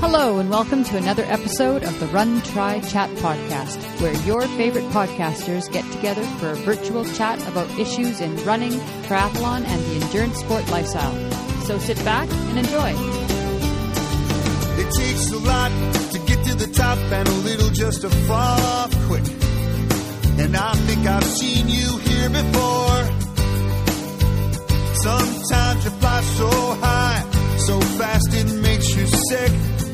Hello, and welcome to another episode of the Run, Try, Chat podcast, where your favorite podcasters get together for a virtual chat about issues in running, triathlon, and the endurance sport lifestyle. So sit back and enjoy. It takes a lot to get to the top and a little just to fall off quick. And I think I've seen you here before. Sometimes you fly so high, so fast it makes you sick.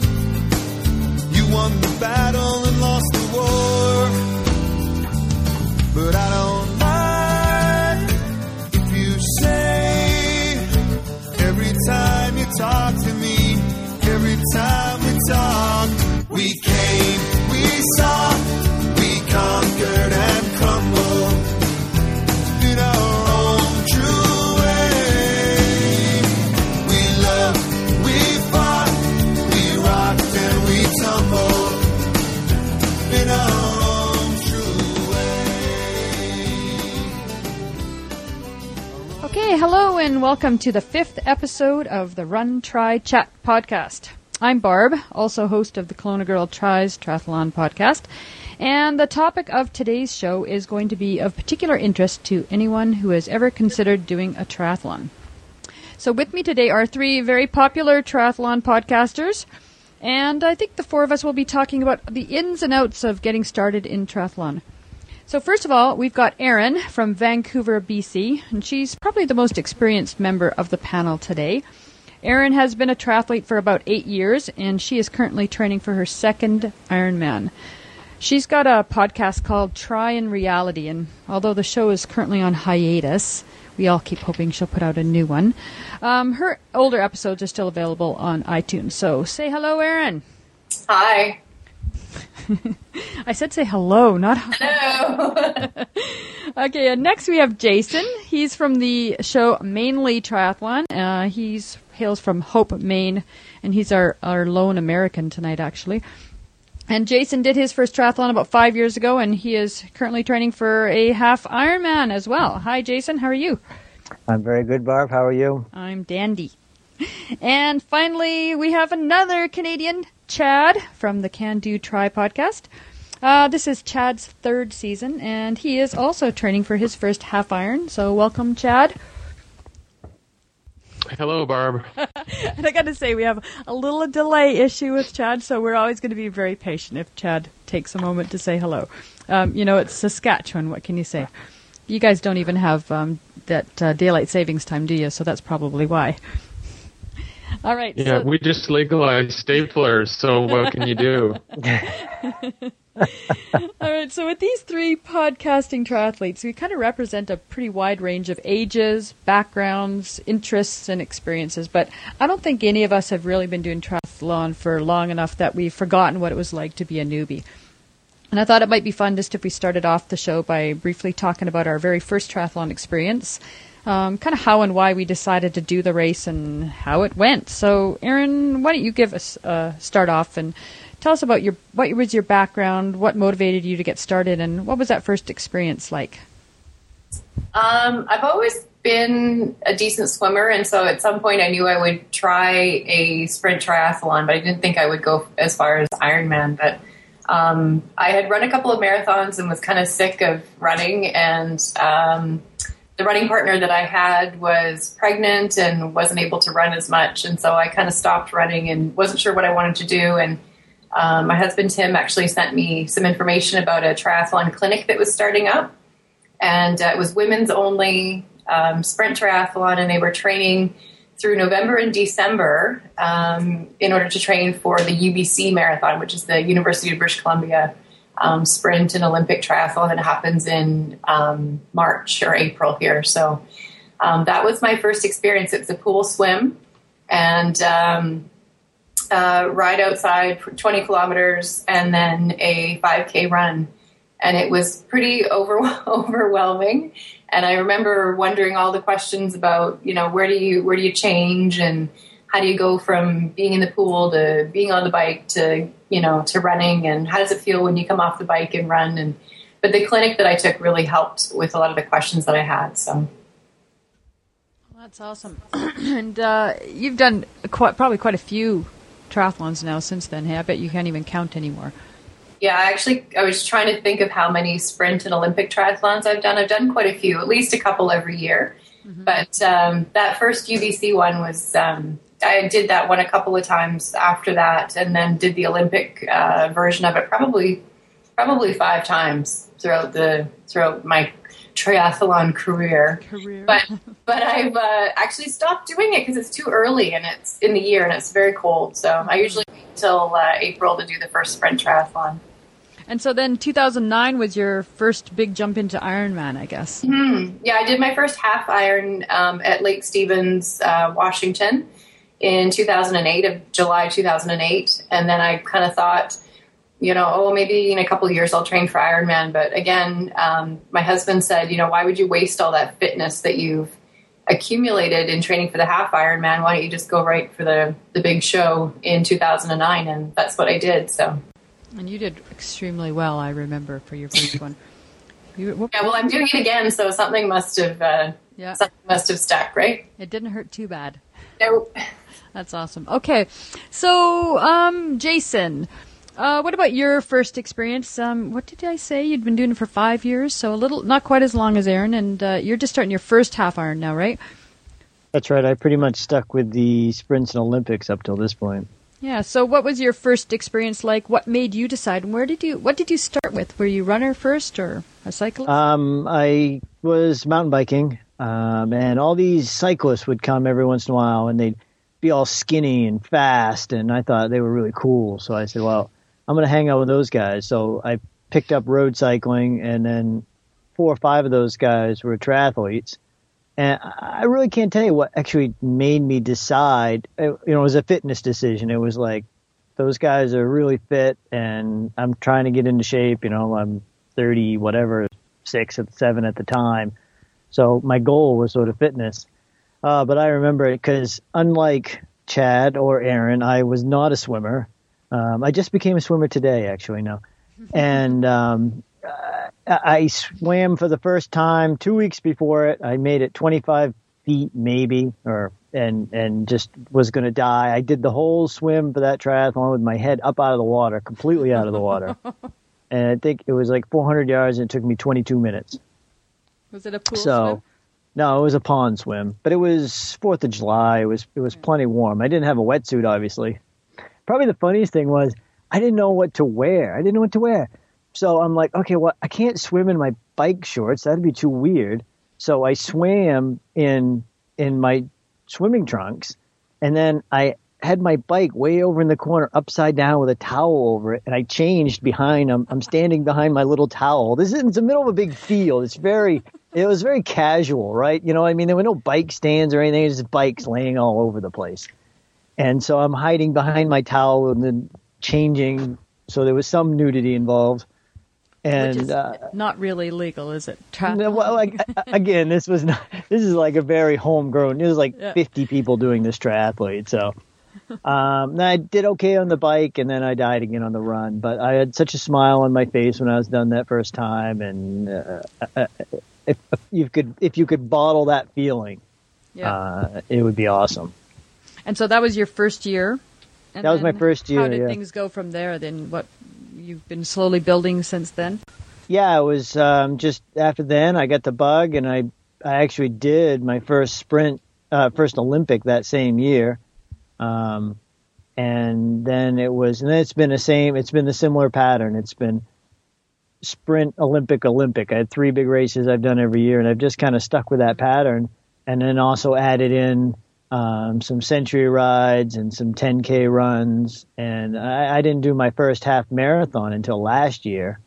You won the battle and lost the war. But I don't and welcome to the fifth episode of the Run, Try, Chat podcast. I'm Barb, also host of the Kelowna Girl Tries Triathlon podcast. And the topic of today's show is going to be of particular interest to anyone who has ever considered doing a triathlon. So with me today are three very popular triathlon podcasters, and I think the four of us will be talking about the ins and outs of getting started in triathlon. So first of all, we've got Erin from Vancouver, BC, and she's probably the most experienced member of the panel today. Erin has been a triathlete for about eight years, and she is currently training for her second Ironman. She's got a podcast called Try in Reality, and although the show is currently on hiatus, we all keep hoping she'll put out a new one. Um, her older episodes are still available on iTunes. So say hello, Erin. Hi. I said say hello, not. Hello. Okay, and next we have Jason. He's from the show Mainly Triathlon. Uh, he's hails from Hope, Maine, and he's our, our lone American tonight, actually. And Jason did his first triathlon about five years ago, and he is currently training for a half Ironman as well. Hi, Jason. How are you? I'm very good, Barb. How are you? I'm dandy. And finally, we have another Canadian, Chad, from the Can Do Try podcast. Uh, this is Chad's third season, and he is also training for his first half iron. So, welcome, Chad. Hello, Barb. And I got to say, we have a little delay issue with Chad, so we're always going to be very patient if Chad takes a moment to say hello. Um, you know, it's Saskatchewan. What can you say? You guys don't even have um, that uh, daylight savings time, do you? So that's probably why. All right. Yeah, so- we just legalized staplers, so what can you do? All right, so with these three podcasting triathletes, we kind of represent a pretty wide range of ages, backgrounds, interests, and experiences. But I don't think any of us have really been doing triathlon for long enough that we've forgotten what it was like to be a newbie. And I thought it might be fun just if we started off the show by briefly talking about our very first triathlon experience, um, kind of how and why we decided to do the race and how it went. So, Erin, why don't you give us a uh, start off and tell us about your what was your background, what motivated you to get started, and what was that first experience like? Um, I've always been a decent swimmer, and so at some point I knew I would try a sprint triathlon, but I didn't think I would go as far as Ironman. But um, I had run a couple of marathons and was kind of sick of running, and um, the running partner that I had was pregnant and wasn't able to run as much, and so I kind of stopped running and wasn't sure what I wanted to do. And um, my husband Tim actually sent me some information about a triathlon clinic that was starting up, and uh, it was women's only um, sprint triathlon, and they were training through November and December um, in order to train for the UBC marathon, which is the University of British Columbia um, sprint and Olympic triathlon that happens in um, March or April here. So um, that was my first experience. It's a pool swim and um, ride outside for 20 kilometers and then a 5K run. And it was pretty over- overwhelming. And I remember wondering all the questions about, you know, where do you where do you change and how do you go from being in the pool to being on the bike to you know to running and how does it feel when you come off the bike and run and but the clinic that I took really helped with a lot of the questions that I had. So That's awesome. and uh, you've done quite, probably quite a few triathlons now since then. Hey, I bet you can't even count anymore. Yeah, I actually I was trying to think of how many sprint and Olympic triathlons I've done. I've done quite a few, at least a couple every year. Mm-hmm. But um, that first UBC one was um, I did that one a couple of times after that, and then did the Olympic uh, version of it probably probably five times throughout the throughout my triathlon career. Career. But but I've uh, actually stopped doing it because it's too early and it's in the year and it's very cold. So I usually wait until uh, April to do the first sprint triathlon. And so then 2009 was your first big jump into Ironman, I guess. Mm-hmm. Yeah, I did my first half iron um, at Lake Stevens, uh, Washington in 2008 of July 2008 and then I kind of thought you know, oh, maybe in a couple of years I'll train for Ironman. But again, um, my husband said, you know, why would you waste all that fitness that you've accumulated in training for the half Ironman? Why don't you just go right for the the big show in 2009? And that's what I did. So. And you did extremely well, I remember, for your first one. You, yeah, well, I'm doing it again, so something must have uh, yeah. something must have stuck, right? It didn't hurt too bad. No. That's awesome. Okay, so um, Jason, uh, what about your first experience? Um, what did I say? You'd been doing it for five years, so a little, not quite as long as Erin, and uh, you're just starting your first half iron now, right? That's right. I pretty much stuck with the sprints and Olympics up till this point. Yeah. So, what was your first experience like? What made you decide? And where did you? What did you start with? Were you runner first or a cyclist? Um, I was mountain biking, um, and all these cyclists would come every once in a while, and they'd be all skinny and fast, and I thought they were really cool. So I said, well I'm going to hang out with those guys. So I picked up road cycling, and then four or five of those guys were triathletes. And I really can't tell you what actually made me decide. You know, it was a fitness decision. It was like those guys are really fit, and I'm trying to get into shape. You know, I'm 30, whatever, six at seven at the time. So my goal was sort of fitness. Uh, but I remember it because unlike Chad or Erin, I was not a swimmer. Um, I just became a swimmer today, actually. No, and um, I swam for the first time two weeks before it. I made it 25 feet, maybe, or and and just was going to die. I did the whole swim for that triathlon with my head up out of the water, completely out of the water. and I think it was like 400 yards, and it took me 22 minutes. Was it a pool so, swim? No, it was a pond swim, but it was Fourth of July. It was it was plenty warm. I didn't have a wetsuit, obviously, probably the funniest thing was I didn't know what to wear. I didn't know what to wear. So I'm like, okay, well, I can't swim in my bike shorts. That'd be too weird. So I swam in in my swimming trunks, and then I had my bike way over in the corner, upside down with a towel over it, and I changed behind. I'm I'm standing behind my little towel. This is in the middle of a big field. It's very it was very casual, right? You know, I mean, there were no bike stands or anything. Just bikes laying all over the place. And so I'm hiding behind my towel and then changing. So there was some nudity involved. And uh, not really legal, is it? No, well, like again, this was not. This is like a very homegrown. It was like yeah. 50 people doing this triathlete. So um, I did okay on the bike, and then I died again on the run. But I had such a smile on my face when I was done that first time, and uh, uh, uh if, you could, if you could bottle that feeling, yeah. Uh, it would be awesome. And so that was your first year. And that was my first year. How did yeah. things go from there? Then what you've been slowly building since then? Yeah, it was um, just after then I got the bug, and I I actually did my first sprint, uh, first Olympic that same year. Um, and then it was, and then it's been the same. It's been the similar pattern. It's been sprint, Olympic, Olympic. I had three big races I've done every year, and I've just kind of stuck with that pattern. And then also added in um, some century rides and some 10K runs. And I, I, didn't do my first half marathon until last year.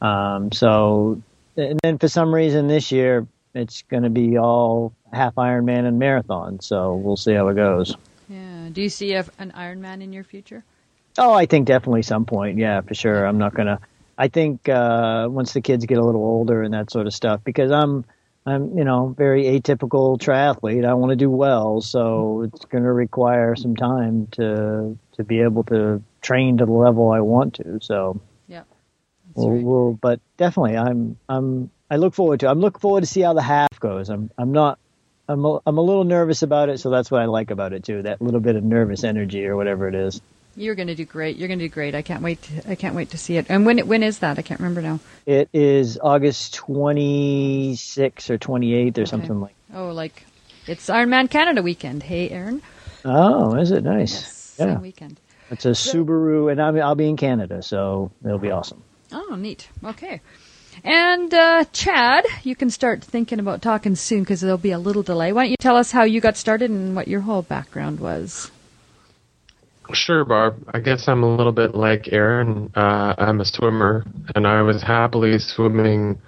Um, so, and then for some reason this year, it's going to be all half Ironman and marathon. So we'll see how it goes. Yeah. Do you see a, an Ironman in your future? Oh, I think definitely some point. Yeah, for sure. I'm not going to. I think uh, once the kids get a little older and that sort of stuff, because I'm I'm, you know, very atypical triathlete. I want to do well, so it's going to require some time to to be able to train to the level I want to. So, yeah, we'll, right. we'll, but definitely, I'm, I'm, I look forward to. I'm looking forward to see how the half goes. I'm, I'm not, I'm, a, I'm a little nervous about it, so that's what I like about it too. That little bit of nervous energy or whatever it is. You're going to do great. You're going to do great. I can't wait. To, I can't wait to see it. And when when is that? I can't remember now. It is August 26th or 28th or something like. Oh, like it's Iron Man Canada weekend. Hey, Erin. Oh, is it nice? Yes, yeah, same weekend. it's a Subaru, and I'll be, I'll be in Canada, so it'll be awesome. Oh, neat. Okay. And uh, Chad, you can start thinking about talking soon because there'll be a little delay. Why don't you tell us how you got started and what your whole background was? Sure, Barb. I guess I'm a little bit like Erin. Uh, I'm a swimmer, and I was happily swimming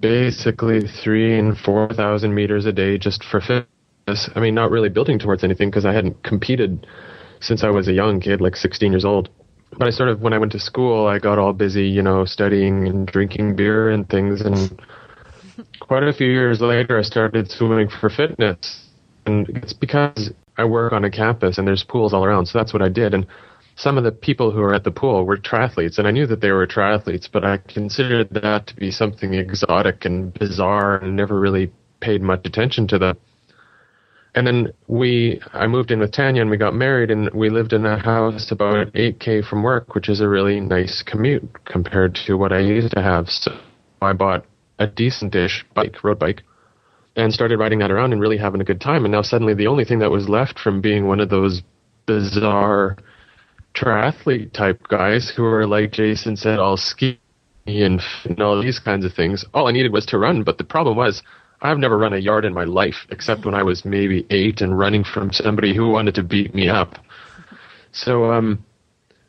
basically three and four thousand meters a day just for fitness. I mean, not really building towards anything because I hadn't competed since I was a young kid, like 16 years old. But I sort of, when I went to school, I got all busy, you know, studying and drinking beer and things. And quite a few years later, I started swimming for fitness. And it's because I work on a campus and there's pools all around. So that's what I did. And some of the people who were at the pool were triathletes, and I knew that they were triathletes, but I considered that to be something exotic and bizarre and never really paid much attention to them. And then we, I moved in with Tanya and we got married and we lived in a house about 8k from work, which is a really nice commute compared to what I used to have. So I bought a decent-ish bike, road bike, and started riding that around and really having a good time. And now suddenly the only thing that was left from being one of those bizarre triathlete type guys who are like Jason said, all ski and, and all these kinds of things. All I needed was to run, but the problem was I've never run a yard in my life except when I was maybe eight and running from somebody who wanted to beat me up. So um,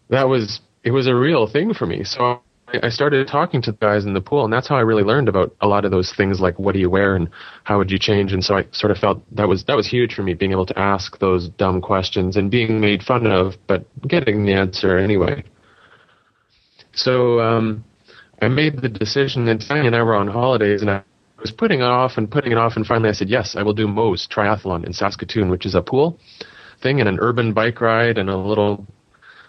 that was it was a real thing for me. So I started talking to the guys in the pool, and that's how I really learned about a lot of those things, like what do you wear and how would you change. And so I sort of felt that was that was huge for me, being able to ask those dumb questions and being made fun of, but getting the answer anyway. So um, I made the decision, and Tanya and I were on holidays, and I was putting it off and putting it off, and finally I said, yes, I will do Moe's Triathlon in Saskatoon, which is a pool thing and an urban bike ride and a little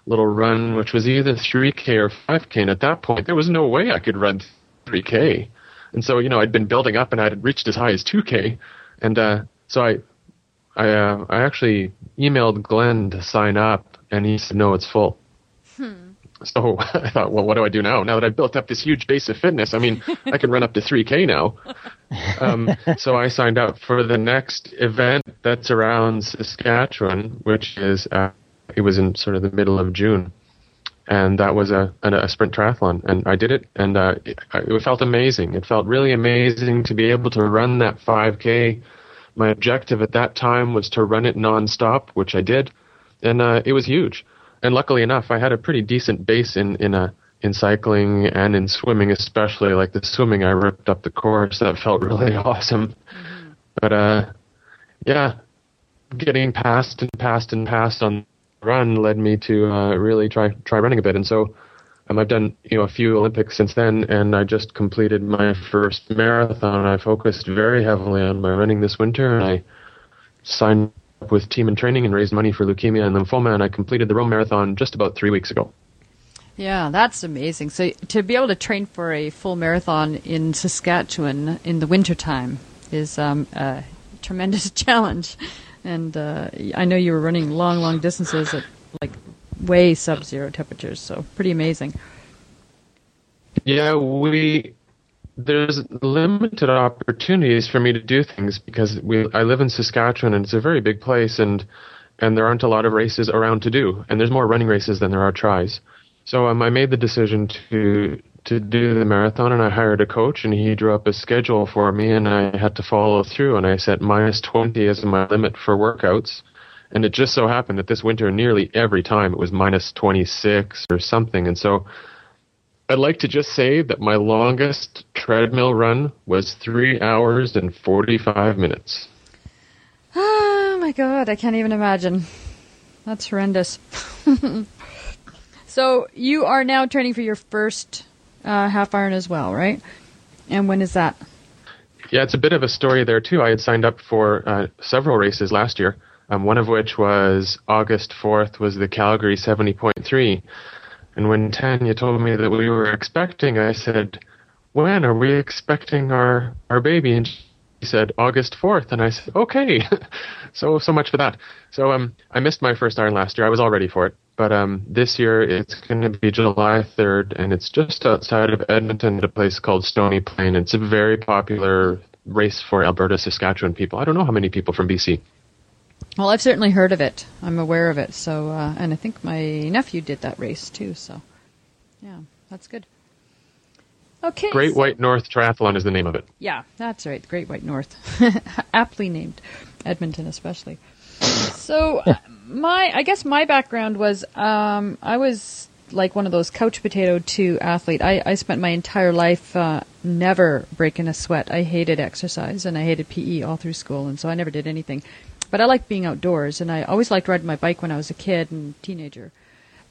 little run, which was either 3K or 5K. And at that point, there was no way I could run 3K. And so, you know, I'd been building up and I'd reached as high as 2K. And uh, so I, I, uh, I actually emailed Glenn to sign up, and he said, no, it's full. So I thought, well, what do I do now? Now that I've built up this huge base of fitness, I mean, I can run up to 3K now. Um, so I signed up for the next event that's around Saskatchewan, which is, uh, it was in sort of the middle of June. And that was a, a, a sprint triathlon. And I did it, and uh, it, it felt amazing. It felt really amazing to be able to run that 5K. My objective at that time was to run it nonstop, which I did. And uh, it was huge and luckily enough, I had a pretty decent base in in a in cycling and in swimming, especially like the swimming. I ripped up the course. That felt really awesome. Mm-hmm. But uh, yeah, getting past and past and past on run led me to uh, really try try running a bit. And so um, I've done you know a few Olympics since then, and I just completed my first marathon. I focused very heavily on my running this winter, and I signed up with Team in Training and raised money for leukemia and lymphoma, and I completed the Rome Marathon just about three weeks ago. Yeah, that's amazing. So to be able to train for a full marathon in Saskatchewan in the wintertime is um, a tremendous challenge. And uh, I know you were running long, long distances at like way sub-zero temperatures, so pretty amazing. Yeah, we there's limited opportunities for me to do things because we I live in Saskatchewan and it's a very big place and and there aren't a lot of races around to do and there's more running races than there are tries. So um, I made the decision to to do the marathon and I hired a coach and he drew up a schedule for me and I had to follow through and I set minus 20 as my limit for workouts. And it just so happened that this winter nearly every time it was minus 26 or something and so I'd like to just say that my longest treadmill run was three hours and 45 minutes. Oh my god, I can't even imagine. That's horrendous. so, you are now training for your first uh, half iron as well, right? And when is that? Yeah, it's a bit of a story there, too. I had signed up for uh, several races last year, um, one of which was August 4th, was the Calgary 70.3. And when Tanya told me that we were expecting, I said, "When are we expecting our our baby?" And said, "August 4th." And I said, "Okay." so so much for that. So um, I missed my first iron last year. I was all ready for it. But um, this year it's going to be July 3rd, and it's just outside of Edmonton at a place called Stony Plain. It's a very popular race for Alberta, Saskatchewan people. I don't know how many people from BC. Well, I've certainly heard of it. I'm aware of it. So, uh, and I think my nephew did that race too. So, yeah, that's good. Okay. Great so- White North Triathlon is the name of it. Yeah, that's right. Great White North, aptly named, Edmonton especially. So, uh, my I guess my background was um, I was like one of those couch potato two athlete. I, I spent my entire life uh, never breaking a sweat. I hated exercise and I hated PE all through school, and so I never did anything. But I liked being outdoors, and I always liked riding my bike when I was a kid and teenager.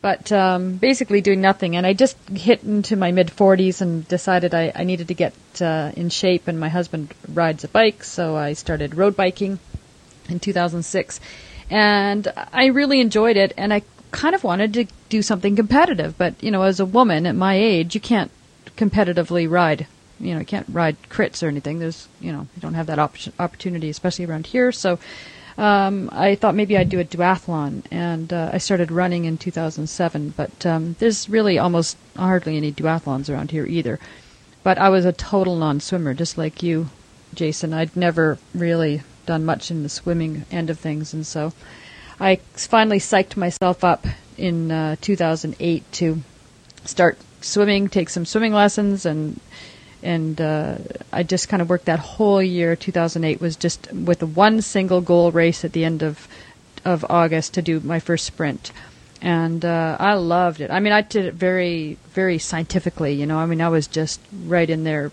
But um, basically doing nothing, and I just hit into my mid 40s and decided I, I needed to get uh, in shape. And my husband rides a bike, so I started road biking in 2006, and I really enjoyed it. And I kind of wanted to do something competitive, but you know, as a woman at my age, you can't competitively ride. You know, you can't ride crits or anything. There's, you know, you don't have that op- opportunity, especially around here. So um, I thought maybe I'd do a duathlon, and uh, I started running in 2007. But um, there's really almost hardly any duathlons around here either. But I was a total non-swimmer, just like you, Jason. I'd never really done much in the swimming end of things, and so I finally psyched myself up in uh, 2008 to start swimming, take some swimming lessons, and and uh, I just kind of worked that whole year. 2008 was just with one single goal race at the end of of August to do my first sprint, and uh, I loved it. I mean, I did it very very scientifically. You know, I mean, I was just right in there,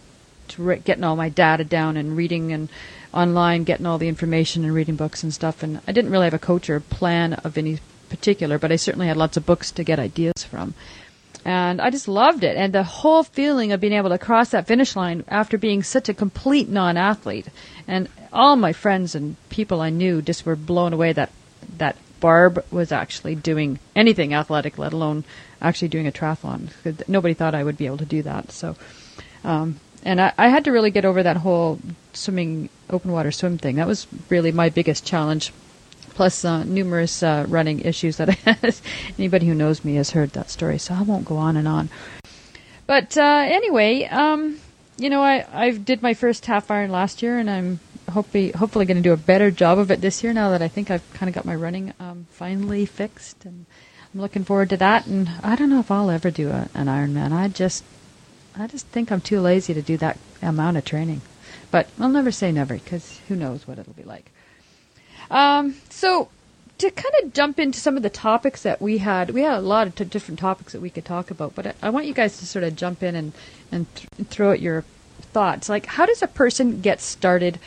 re- getting all my data down and reading and online, getting all the information and reading books and stuff. And I didn't really have a coach or plan of any particular, but I certainly had lots of books to get ideas from and I just loved it. And the whole feeling of being able to cross that finish line after being such a complete non-athlete, and all my friends and people I knew just were blown away that that Barb was actually doing anything athletic, let alone actually doing a triathlon. Nobody thought I would be able to do that. So, um, and I, I had to really get over that whole swimming, open water swim thing. That was really my biggest challenge plus uh, numerous uh, running issues that anybody who knows me has heard that story, so I won't go on and on. But uh, anyway, um, you know, I I did my first half iron last year, and I'm hopefully hopefully going to do a better job of it this year. Now that I think I've kind of got my running um, finally fixed, and I'm looking forward to that. And I don't know if I'll ever do a, an Ironman. I just I just think I'm too lazy to do that amount of training. But I'll never say never because who knows what it'll be like. Um, so to kind of jump into some of the topics that we had, we had a lot of t- different topics that we could talk about, but I, I want you guys to sort of jump in and, and th- throw out your thoughts. Like, how does a person get started?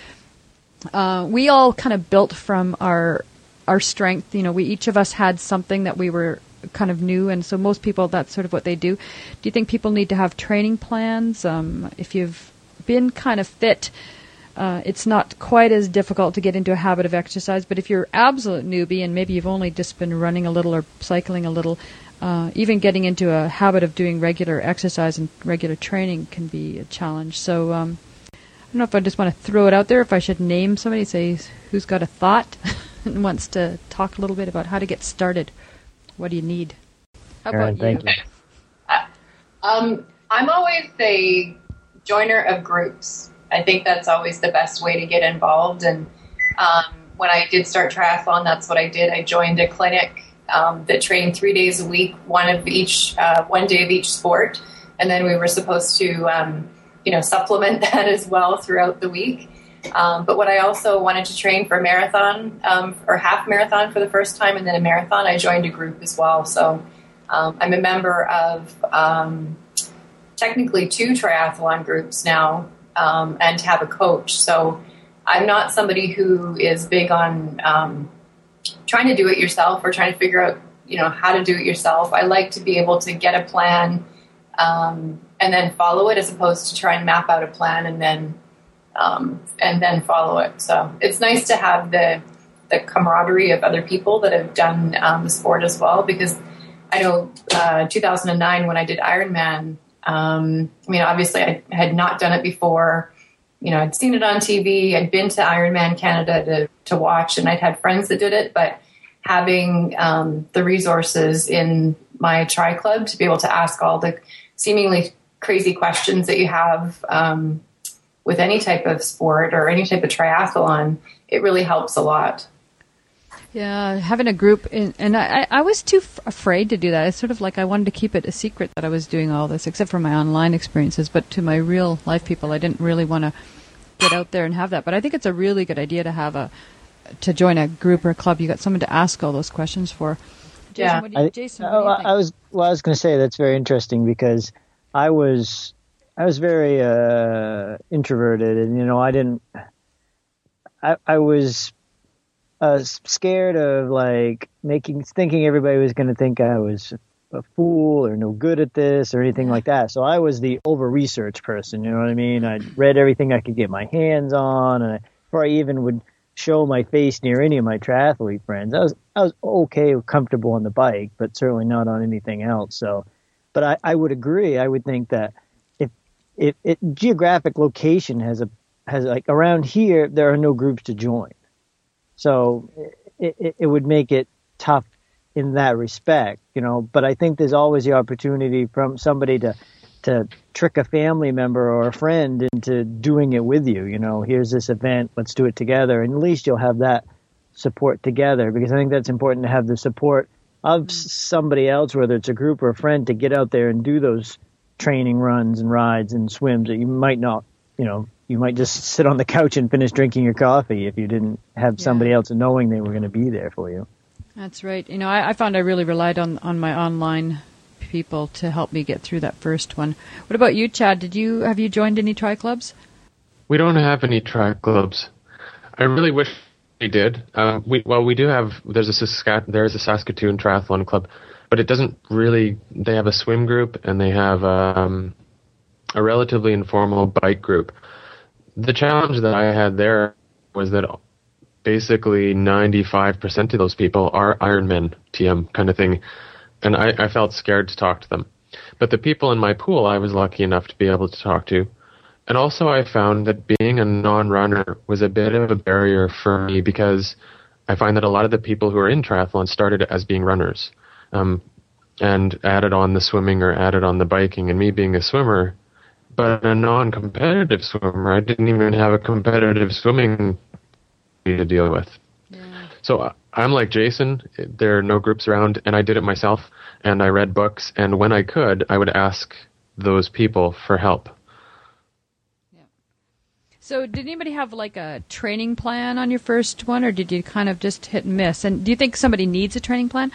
Uh, we all kind of built from our our strength. You know, we each of us had something that we were kind of new, and so most people that's sort of what they do. Do you think people need to have training plans? Um, if you've been kind of fit, uh, it's not quite as difficult to get into a habit of exercise. But if you're absolute newbie and maybe you've only just been running a little or cycling a little, uh, even getting into a habit of doing regular exercise and regular training can be a challenge. So um, I don't know if I just want to throw it out there. If I should name somebody, say who's got a thought and wants to talk a little bit about how to get started. What do you need? How Erin, about thank you? you. Um, I'm always a joiner of groups. I think that's always the best way to get involved. And um, when I did start triathlon, that's what I did. I joined a clinic um, that trained three days a week, one of each, uh, one day of each sport, and then we were supposed to, um, you know, supplement that as well throughout the week. Um, but when I also wanted to train for a marathon um, or half marathon for the first time, and then a marathon, I joined a group as well. So um, I'm a member of technically two triathlon groups now, um, and to have a coach. So I'm not somebody who is big on um, trying to do it yourself or trying to figure out, you know, how to do it yourself. I like to be able to get a plan um, and then follow it, as opposed to try and map out a plan and then um, and then follow it. So it's nice to have the the camaraderie of other people that have done um, the sport as well. Because I know uh, 2009 when I did Ironman. Um, I mean, obviously I had not done it before. You know, I'd seen it on TV. I'd been to Ironman Canada to to watch, and I'd had friends that did it, but having um, the resources in my tri club to be able to ask all the seemingly crazy questions that you have um, with any type of sport or any type of triathlon, it really helps a lot. Yeah, having a group, in, and I, I was too f- afraid to do that. It's sort of like I wanted to keep it a secret that I was doing all this, except for my online experiences. But to my real life people, I didn't really want to get out there and have that. But I think it's a really good idea to have a to join a group or a club. You got someone to ask all those questions for. Jason, Yeah. what do you, I, Jason, what do you oh. I was well. I was going to say that's very interesting because I was I was very uh, introverted, and you know I didn't. I I was uh, scared of like making thinking everybody was going to think I was a fool or no good at this or anything like that. So I was the over research person. You know what I mean? I read everything I could get my hands on, and I, before I even would show my face near any of my triathlete friends. I was I was okay, comfortable on the bike, but certainly not on anything else. So, but I, I would agree. I would think that if if it, geographic location has a has like around here, there are no groups to join. So it, it, it would make it tough in that respect, you know. But I think there's always the opportunity from somebody to to trick a family member or a friend into doing it with you. You know, here's this event, let's do it together, and at least you'll have that support together because I think that's important to have the support of mm-hmm. somebody else, whether it's a group or a friend, to get out there and do those training runs and rides and swims that you might not, you know, you might just sit on the couch and finish drinking your coffee if you didn't have somebody else knowing they were going to be there for you. That's right. You know, I, I found I really relied on on my online people to help me get through that first one. What about you, Chad? Did you have you joined any tri clubs? We don't have any tri clubs. I really wish we did. Uh, we well, we do have. There's a Sask- there's a Saskatoon Triathlon Club, but it doesn't really. They have a swim group and they have um, a relatively informal bike group. The challenge that I had there was that basically 95% of those people are Ironman TM kind of thing, and I, I felt scared to talk to them. But the people in my pool, I was lucky enough to be able to talk to. And also, I found that being a non runner was a bit of a barrier for me because I find that a lot of the people who are in triathlon started as being runners um, and added on the swimming or added on the biking. And me being a swimmer, but a non competitive swimmer, I didn't even have a competitive swimming to deal with. So uh, I'm like Jason. There are no groups around, and I did it myself. And I read books, and when I could, I would ask those people for help. Yeah. So, did anybody have like a training plan on your first one, or did you kind of just hit and miss? And do you think somebody needs a training plan?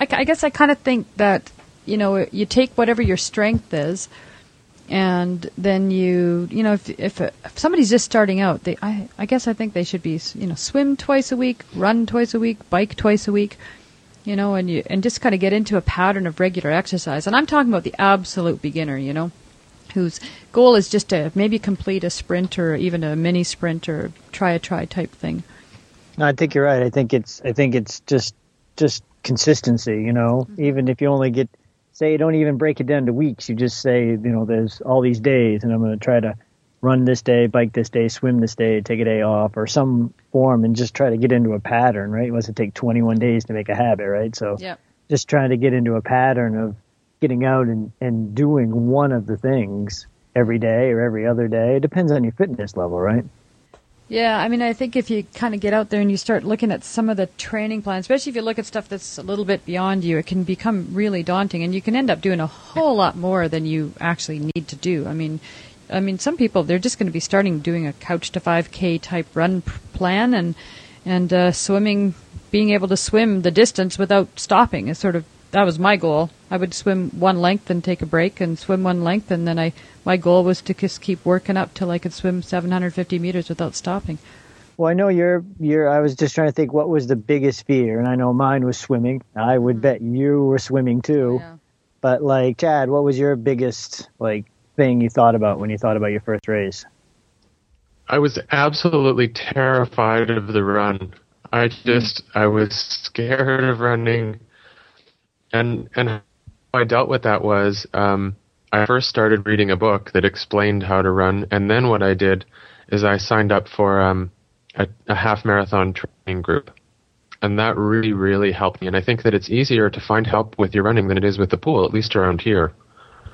I, I guess I kind of think that you know you take whatever your strength is, and then you you know if if, uh, if somebody's just starting out, they I I guess I think they should be you know swim twice a week, run twice a week, bike twice a week. You know, and you and just kind of get into a pattern of regular exercise. And I'm talking about the absolute beginner. You know, whose goal is just to maybe complete a sprint or even a mini sprint or try a try type thing. No, I think you're right. I think it's I think it's just just consistency. You know, mm-hmm. even if you only get say you don't even break it down to weeks, you just say you know there's all these days, and I'm going to try to run this day, bike this day, swim this day, take a day off, or some form, and just try to get into a pattern. Right? It must take 21 days to make a habit, right? So Yeah. just trying to get into a pattern of getting out and, and doing one of the things every day or every other day. It depends on your fitness level, right? Yeah, I mean, I think if you kind of get out there and you start looking at some of the training plans, especially if you look at stuff that's a little bit beyond you, it can become really daunting, and you can end up doing a whole lot more than you actually need to do. I mean, I mean, some people they're just going to be starting doing a couch to 5K type run plan, and and uh, swimming, being able to swim the distance without stopping is sort of that was my goal. I would swim one length and take a break, and swim one length, and then I my goal was to just keep working up till I could swim 750 meters without stopping. Well, I know you're, you're, I was just trying to think what was the biggest fear, and I know mine was swimming. I would bet mm-hmm. you were swimming too. Oh, yeah. But like, Chad, what was your biggest, like, thing you thought about when you thought about your first race? I was absolutely terrified of the run. I just I was scared of running, and and how I dealt with that was um, I first started reading a book that explained how to run, and then what I did is I signed up for um, a, a half marathon training group, and that really, really helped me. And I think that it's easier to find help with your running than it is with the pool, at least around here.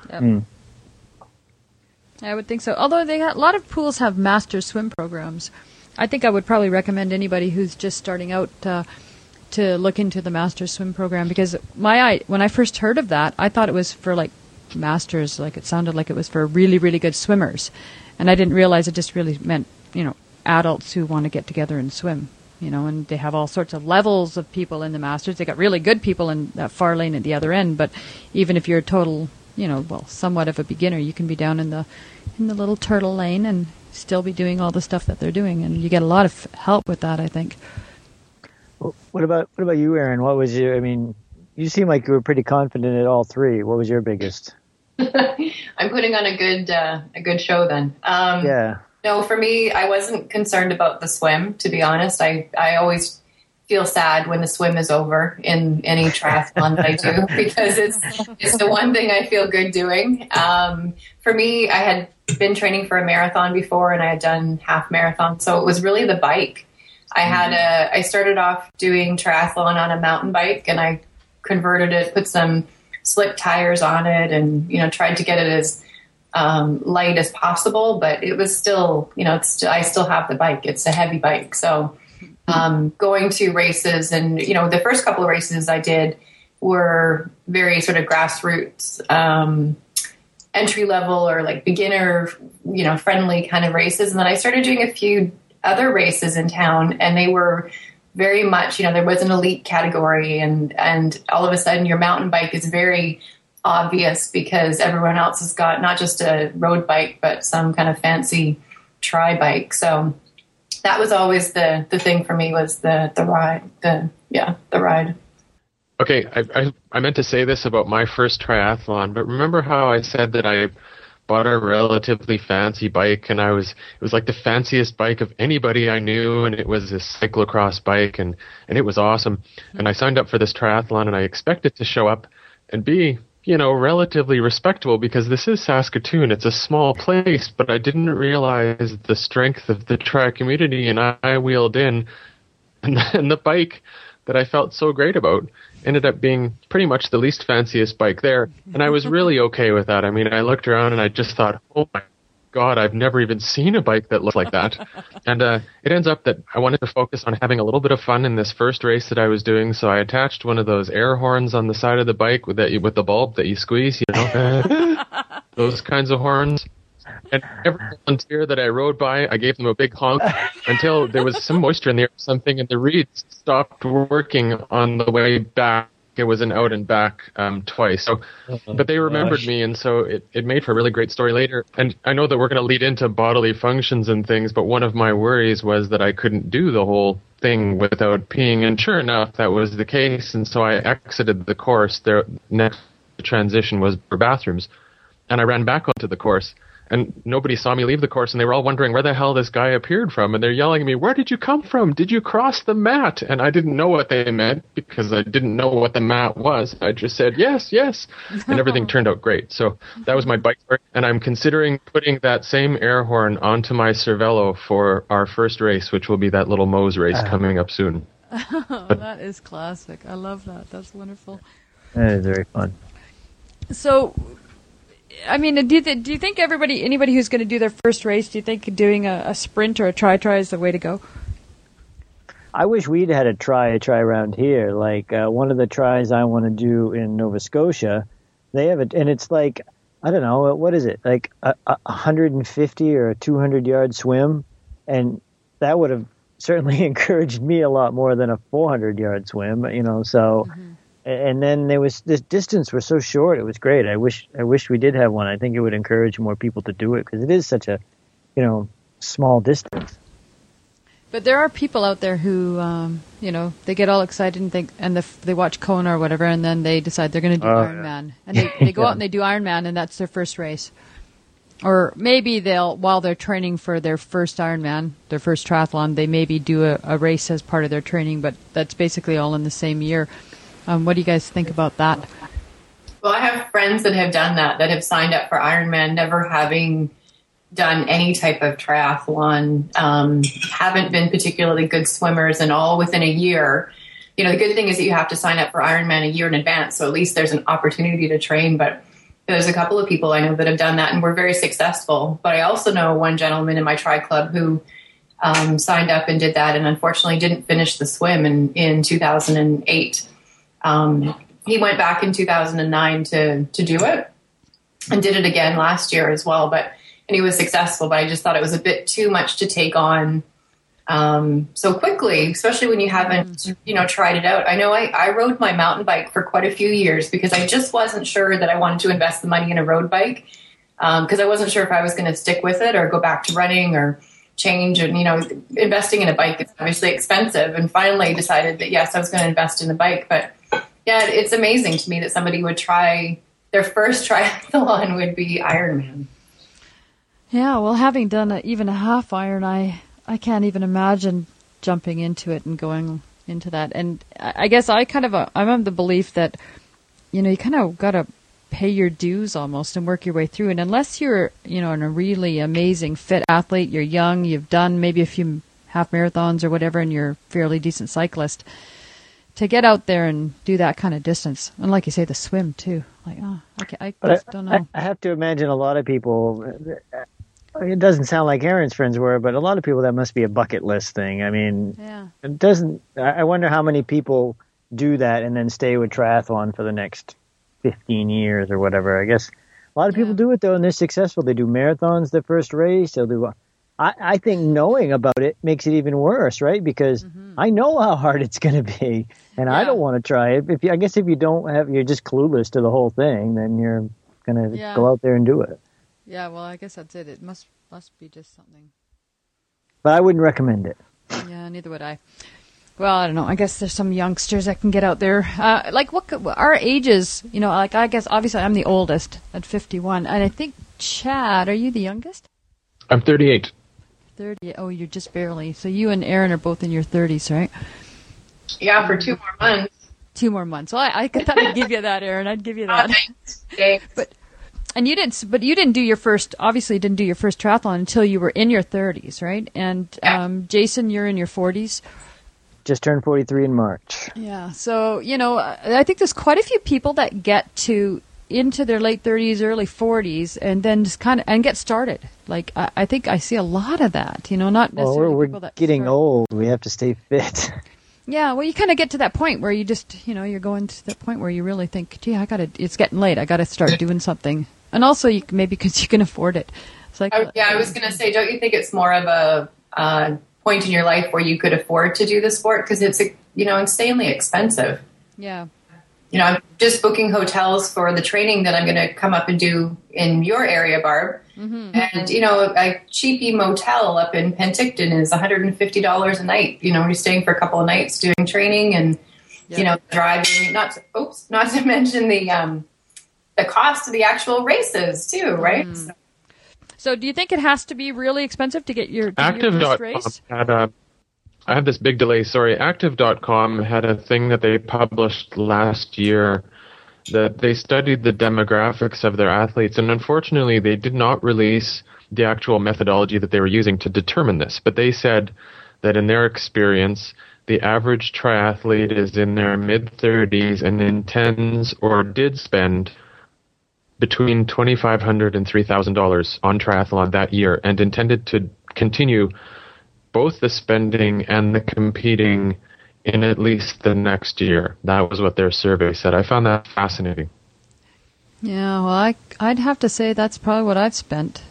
Yep. I would think so. Although they a lot of pools have master swim programs. I think I would probably recommend anybody who's just starting out uh, to look into the master swim program because my when I first heard of that, I thought it was for like masters, like it sounded like it was for really really good swimmers, and I didn't realize it just really meant you know adults who want to get together and swim. You know, and they have all sorts of levels of people in the masters. They got really good people in that far lane at the other end, but even if you're a total, you know, well, somewhat of a beginner, you can be down in the in the little turtle lane and still be doing all the stuff that they're doing, and you get a lot of help with that. I think. What about what about you, Erin? What was your? I mean, you seem like you were pretty confident at all three. What was your biggest? I'm putting on a good uh, a good show then. Um, Yeah. No, for me, I wasn't concerned about the swim. To be honest, I I always feel sad when the swim is over in any triathlon that I do because it's it's the one thing I feel good doing. Um, for me, I had been training for a marathon before, and I had done half marathon, so it was really the bike. I had a I started off doing triathlon on a mountain bike, and I converted it, put some slick tires on it, and you know tried to get it as um, light as possible, but it was still, you know, it's, I still have the bike. It's a heavy bike. So, um, going to races and, you know, the first couple of races I did were very sort of grassroots, um, entry level or like beginner, you know, friendly kind of races. And then I started doing a few other races in town and they were very much, you know, there was an elite category and, and all of a sudden your mountain bike is very, obvious because everyone else has got not just a road bike but some kind of fancy tri bike. So that was always the the thing for me was the the ride the yeah the ride. Okay, I, I I meant to say this about my first triathlon, but remember how I said that I bought a relatively fancy bike and I was it was like the fanciest bike of anybody I knew and it was a cyclocross bike and and it was awesome. And I signed up for this triathlon and I expected to show up and be you know, relatively respectable because this is Saskatoon. It's a small place, but I didn't realize the strength of the tri community, and I, I wheeled in, and, and the bike that I felt so great about ended up being pretty much the least fanciest bike there, and I was really okay with that. I mean, I looked around and I just thought, oh my God, I've never even seen a bike that looks like that. and uh, it ends up that I wanted to focus on having a little bit of fun in this first race that I was doing, so I attached one of those air horns on the side of the bike with that with the bulb that you squeeze, you know, those kinds of horns. And every volunteer that I rode by, I gave them a big honk until there was some moisture in the air or something, and the reeds stopped working on the way back it was an out and back um, twice. So, but they remembered Gosh. me, and so it, it made for a really great story later. And I know that we're going to lead into bodily functions and things, but one of my worries was that I couldn't do the whole thing without peeing, and sure enough, that was the case. And so I exited the course. There, next transition was for bathrooms, and I ran back onto the course. And nobody saw me leave the course, and they were all wondering where the hell this guy appeared from. And they're yelling at me, "Where did you come from? Did you cross the mat?" And I didn't know what they meant because I didn't know what the mat was. I just said yes, yes, and everything turned out great. So that was my bike story, and I'm considering putting that same air horn onto my Cervelo for our first race, which will be that little Mose race uh-huh. coming up soon. Oh, that is classic. I love that. That's wonderful. That is very fun. So, I mean, do you, th- do you think everybody, anybody who's going to do their first race, do you think doing a, a sprint or a try try is the way to go? I wish we'd had a try a try around here. Like uh, one of the tries I want to do in Nova Scotia, they have it, and it's like I don't know what is it like a, a 150 or a 200 yard swim, and that would have certainly encouraged me a lot more than a 400 yard swim. You know, so. And then there was this distance was so short. It was great. I wish I wish we did have one. I think it would encourage more people to do it because it is such a, you know, small distance. But there are people out there who, um, you know, they get all excited and think, and the, they watch Kona or whatever, and then they decide they're going to do Oh, Ironman, and they, they go out and they do Ironman, and that's their first race. Or maybe they'll, while they're training for their first Ironman, their first triathlon, they maybe do a, a race as part of their training, but that's basically all in the same year. Um, what do you guys think about that? Well, I have friends that have done that that have signed up for Ironman, never having done any type of triathlon, um, haven't been particularly good swimmers, and all within a year you know, the good thing is that you have to sign up for Ironman a year in advance. So at least there's an opportunity to train. But there's a couple of people I know that have done that and were very successful. But I also know one gentleman in my tri club who um, signed up and did that and unfortunately didn't finish the swim in, in 2008. Um, he went back in 2009 to, to do it and did it again last year as well. But, and he was successful, but I just thought it was a bit too much to take on um, so quickly, especially when you haven't, you know, tried it out. I know I, I rode my mountain bike for quite a few years because I just wasn't sure that I wanted to invest the money in a road bike because um, I wasn't sure if I was going to stick with it or go back to running or change. And you know, investing in a bike is obviously expensive. And finally, decided that yes, I was going to invest in a bike. But yeah, it's amazing to me that somebody would try their first triathlon would be Ironman. Yeah, well, having done a, even a half iron, I I can't even imagine jumping into it and going into that. And I guess I kind of, uh, I'm of the belief that, you know, you kind of got to pay your dues almost and work your way through. And unless you're, you know, in a really amazing fit athlete, you're young, you've done maybe a few half marathons or whatever, and you're a fairly decent cyclist, to get out there and do that kind of distance, and like you say, the swim too. Like, oh, I, I just don't know. I, I have to imagine a lot of people it doesn't sound like Erin's friends were, but a lot of people that must be a bucket list thing. I mean, yeah. it doesn't. I wonder how many people do that and then stay with triathlon for the next fifteen years or whatever. I guess a lot of people do it though, and they're successful. They do marathons their first race. They'll do. I, I think knowing about it makes it even worse, right? Because mm-hmm. I know how hard it's going to be, and yeah. I don't want to try it. If you, I guess if you don't have, you're just clueless to the whole thing, then you're going to go out there and do it. Yeah, well, I guess that's it. It must must be just something. But I wouldn't recommend it. Yeah, neither would I. Well, I don't know. I guess there's some youngsters that can get out there. Uh, like what our ages, you know, like I guess obviously I'm the oldest at 51, and I think Chad, are you the youngest? I'm 38. 30. Oh, you're just barely. So you and Erin are both in your 30s, right? Yeah, for two more months. Two more months. Well, I, I thought I'd give you that, Erin. I'd give you that. Oh, but and you didn't, but you didn't do your first. Obviously, didn't do your first triathlon until you were in your 30s, right? And um, Jason, you're in your 40s. Just turned 43 in March. Yeah. So you know, I think there's quite a few people that get to into their late 30s, early 40s, and then just kind of and get started. Like I, I think I see a lot of that. You know, not necessarily well, we're, people that getting start. old. We have to stay fit. Yeah, well, you kind of get to that point where you just, you know, you're going to that point where you really think, gee, I got to, it's getting late. I got to start doing something and also you maybe because you can afford it. It's like I, yeah, I was going to say, don't you think it's more of a uh, point in your life where you could afford to do the sport because it's you know insanely expensive. Yeah. You know, I'm just booking hotels for the training that I'm going to come up and do in your area, Barb. Mm-hmm. And you know, a cheapy motel up in Penticton is $150 a night. You know, you're staying for a couple of nights doing training and you know driving. Not to, oops, not to mention the um, the cost of the actual races too, right? Mm. So, so, do you think it has to be really expensive to get your active.com race? had a I have this big delay. Sorry, active.com had a thing that they published last year that they studied the demographics of their athletes and unfortunately they did not release the actual methodology that they were using to determine this, but they said that in their experience the average triathlete is in their mid 30s and intends or did spend between $2,500 and $3,000 on triathlon that year and intended to continue both the spending and the competing in at least the next year. That was what their survey said. I found that fascinating. Yeah, well, I, I'd have to say that's probably what I've spent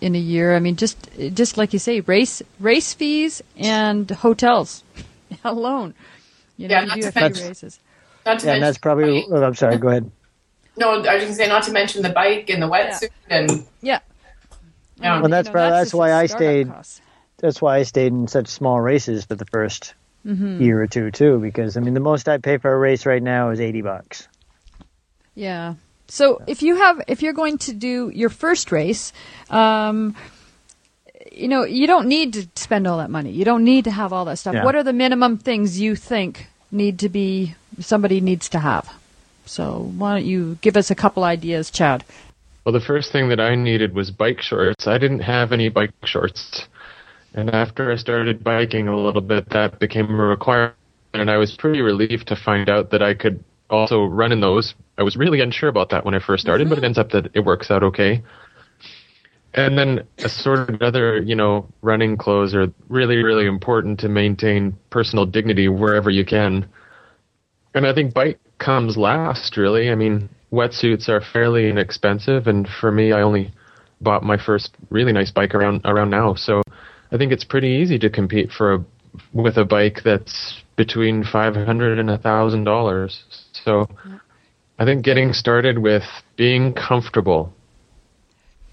in a year. I mean, just just like you say, race race fees and hotels alone. You know, yeah, you do a few races. Not to yeah, and that's probably. Oh, I'm sorry. Go ahead. No, I was going to say not to mention the bike and the wetsuit yeah. and yeah. Yeah. Well, that's you know, probably that's, that's why I stayed. Costs. That's why I stayed in such small races for the 1st mm-hmm. year or two too. Because I mean, the most I pay for a race right now is eighty bucks. Yeah. So if you have, if you're going to do your first race, um, you know, you don't need to spend all that money. You don't need to have all that stuff. Yeah. What are the minimum things you think need to be somebody needs to have? So why don't you give us a couple ideas, Chad? Well, the first thing that I needed was bike shorts. I didn't have any bike shorts. And after I started biking a little bit, that became a requirement. and I was pretty relieved to find out that I could also run in those. I was really unsure about that when I first started, but it mm-hmm. ends up that it works out okay. And then a sort of other, you know, running clothes are really, really important to maintain personal dignity wherever you can. And I think bike comes last, really. I mean, wetsuits are fairly inexpensive, and for me, I only bought my first really nice bike around around now. So I think it's pretty easy to compete for a with a bike that's between five hundred and a thousand dollars. So I think getting started with being comfortable.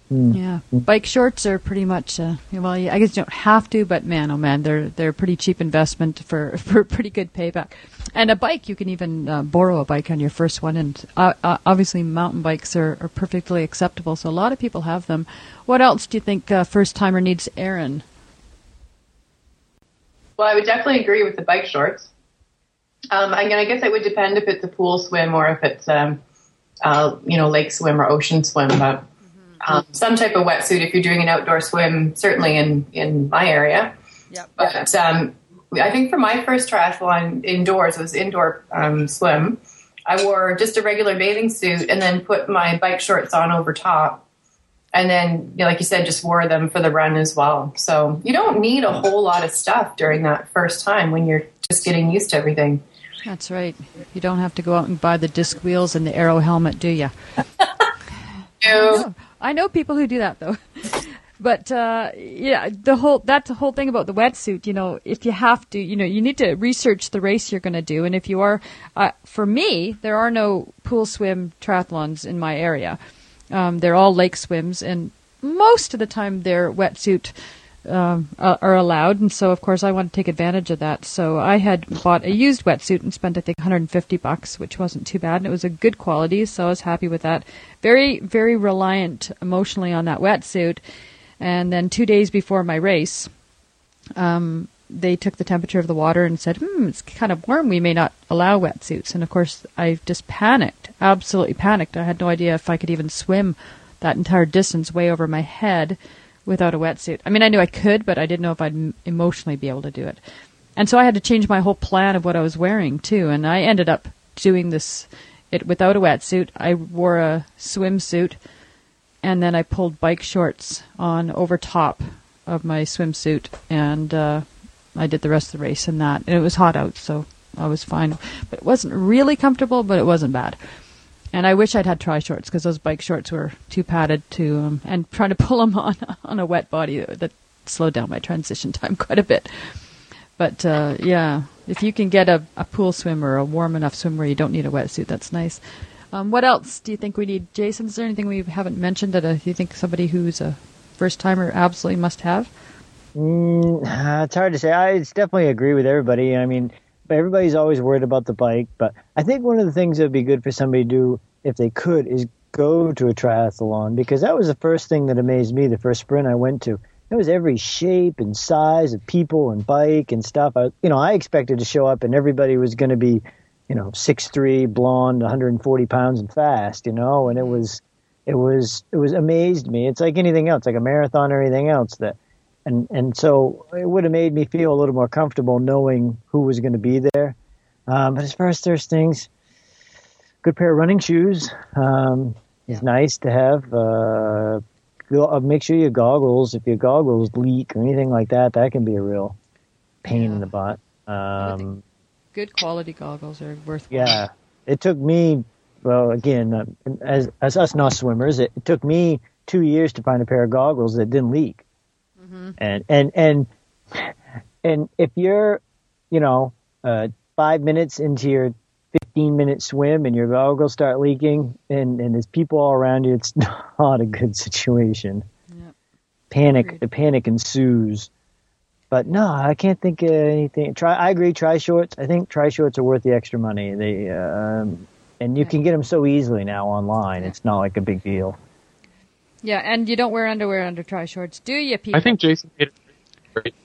Yeah, bike shorts are pretty much. Uh, well, I guess you don't have to, but man, oh man, they're they're a pretty cheap investment for for pretty good payback. And a bike, you can even uh, borrow a bike on your first one, and uh, uh, obviously mountain bikes are, are perfectly acceptable. So a lot of people have them. What else do you think uh, first timer needs, Erin? Well, I would definitely agree with the bike shorts. Um, I, I guess it would depend if it's a pool swim or if it's, um, uh, you know, lake swim or ocean swim. But um, some type of wetsuit if you're doing an outdoor swim, certainly in, in my area. Yep. But um, I think for my first triathlon indoors, it was indoor um, swim. I wore just a regular bathing suit and then put my bike shorts on over top and then know, like you said just wore them for the run as well so you don't need a whole lot of stuff during that first time when you're just getting used to everything That's right. You don't have to go out and buy the disc wheels and the aero helmet, do you? So, I know people who do that though. But uh, yeah, the whole that's the whole thing about the wetsuit. You know, if you have to, you know, you need to research the race you're going to do, and if you are, uh, for me, there are no pool swim triathlons in my area. Um, they're all lake swims, and most of the time they're wetsuit um, are are allowed, and so of course I want to take advantage of that. So I had bought a used wetsuit and spent I think 150 bucks, which wasn't too bad, and it was a good quality, so I was happy with that. Very very reliant emotionally on that wetsuit, and then two days before my race, um, they took the temperature of the water and said, "Hmm, it's kind of warm. We may not allow wetsuits." And of course, I just panicked, absolutely panicked. I had no idea if I could even swim that entire distance way over my head without a wetsuit. I mean, I knew I could, but I didn't know if I'd emotionally be able to do it. And so I had to change my whole plan of what I was wearing too. And I ended up doing this it without a wetsuit. I wore a swimsuit, and then I pulled bike shorts on over top of my swimsuit, and uh, I did the rest of the race in that. And it was hot out, so I was fine. But it wasn't really comfortable, but it wasn't bad. And I wish I'd had tri shorts because those bike shorts were too padded to, um, and trying to pull them on on a wet body that slowed down my transition time quite a bit. But uh, yeah, if you can get a, a pool swim or a warm enough swim where you don't need a wetsuit, that's nice. Um, what else do you think we need, Jason? Is there anything we haven't mentioned that uh, you think somebody who's a first timer absolutely must have? Mm, it's hard to say. I it's definitely agree with everybody. I mean, everybody's always worried about the bike. But I think one of the things that would be good for somebody to do, if they could, is go to a triathlon because that was the first thing that amazed me. The first sprint I went to, it was every shape and size of people and bike and stuff. I, you know, I expected to show up and everybody was going to be, you know, six three, blonde, 140 pounds and fast. You know, and it was, it was, it was amazed me. It's like anything else, like a marathon or anything else that and and so it would have made me feel a little more comfortable knowing who was going to be there. Um, but as far as there's things, good pair of running shoes um, is nice to have. Uh, go- uh, make sure your goggles, if your goggles leak or anything like that, that can be a real pain in the butt. Um, Good quality goggles are worthwhile. yeah, it took me. Well, again, uh, as as us not swimmers, it, it took me two years to find a pair of goggles that didn't leak. And and and and if you're, you know, uh, five minutes into your fifteen minute swim and your goggles start leaking, and and there's people all around you, it's not a good situation. Yep. Panic, Agreed. the panic ensues. But no, I can't think of anything. Try, I agree. Tri shorts. I think tri shorts are worth the extra money. They, um, and you can get them so easily now online. It's not like a big deal. Yeah, and you don't wear underwear under tri shorts, do you, people? I think Jason made a great.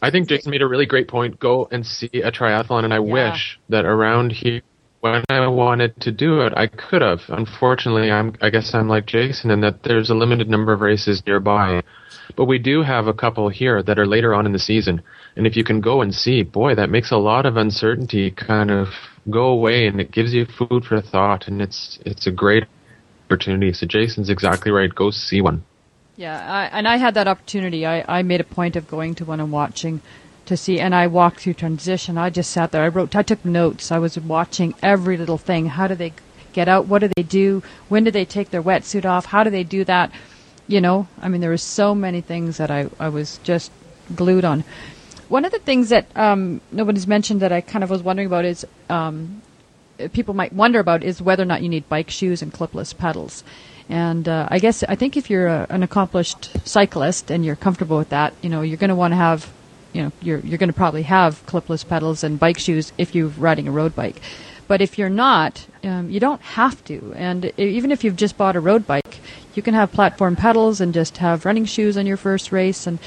I think Jason made a really great point. Go and see a triathlon, and I Yeah. wish that around here, when I wanted to do it, I could have. Unfortunately, I'm. I guess I'm like Jason in that there's a limited number of races nearby, But we do have a couple here that are later on in the season. And if you can go and see, boy, that makes a lot of uncertainty kind of go away and it gives you food for thought and it's it's a great opportunity. So Jason's exactly right. Go see one. Yeah, I, and I had that opportunity. I, I made a point of going to one and watching to see, and I walked through transition. I just sat there. I wrote. I took notes. I was watching every little thing. How do they get out? What do they do? When do they take their wetsuit off? How do they do that? You know, I mean, there were so many things that I, I was just glued on. One of the things that um, nobody's mentioned that I kind of was wondering about is um, people might wonder about is whether or not you need bike shoes and clipless pedals. And uh, I guess I think if you're a, an accomplished cyclist and you're comfortable with that, you know, you're going to want to have, you know, you're you're going to probably have clipless pedals and bike shoes if you're riding a road bike. But if you're not, um, you don't have to. And even if you've just bought a road bike, you can have platform pedals and just have running shoes on your first race, and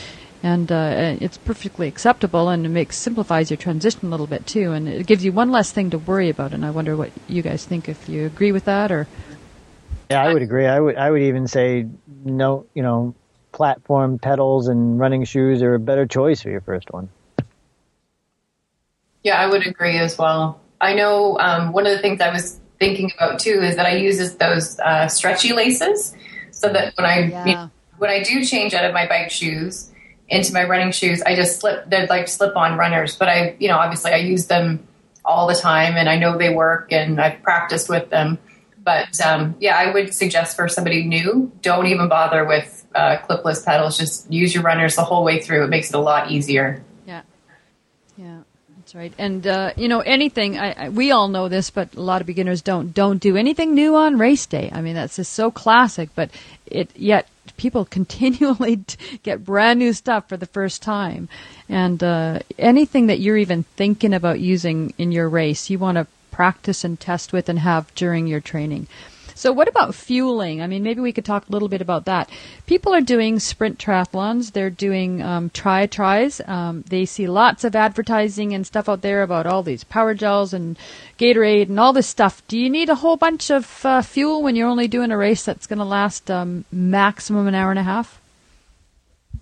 and uh, it's perfectly acceptable, and it makes simplifies your transition a little bit too, and it gives you one less thing to worry about. And I wonder what you guys think if you agree with that or. Yeah, I would agree. I would I would even say no, you know, platform pedals and running shoes are a better choice for your first one. Yeah, I would agree as well. I know um, one of the things I was thinking about too is that I use those uh, stretchy laces, so that when I yeah. you know, when I do change out of my bike shoes into my running shoes, I just slip. They're like slip on runners, but I you know obviously I use them all the time, and I know they work, and I've practiced with them. But um, yeah, I would suggest for somebody new, don't even bother with uh, clipless pedals. Just use your runners the whole way through. It makes it a lot easier. Yeah, yeah, that's right. And uh, you know, anything I, I, we all know this, but a lot of beginners don't. Don't do anything new on race day. I mean, that's just so classic. But it yet people continually get brand new stuff for the first time. And uh, anything that you're even thinking about using in your race, you want to practice and test with and have during your training. So, what about fueling? I mean, maybe we could talk a little bit about that. People are doing sprint triathlons. They're doing um, try tries. Um, they see lots of advertising and stuff out there about all these power gels and Gatorade and all this stuff. Do you need a whole bunch of uh, fuel when you're only doing a race that's going to last um, maximum an hour and a half?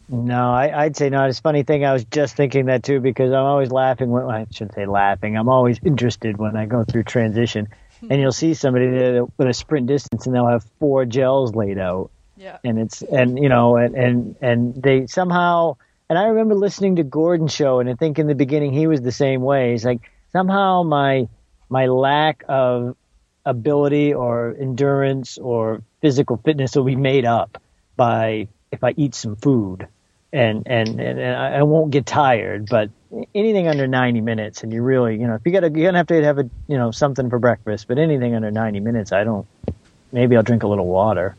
No, I, would say not. It's a funny thing. I was just thinking that too because I'm always laughing. When, I shouldn't say laughing. I'm always interested when I go through transition, and you'll see somebody with a sprint distance, and they'll have four gels laid out. Yeah. And it's and you know and and and they somehow. And I remember listening to Gordon show, and I think in the beginning he was the same way. He's like somehow my my lack of ability or endurance or physical fitness will be made up by if I eat some food and and and, I won't get tired. But anything under 90 minutes, and you really, you know, if you got you're gonna have to have a you know something for breakfast. But anything under 90 minutes, I don't. Maybe I'll drink a little water.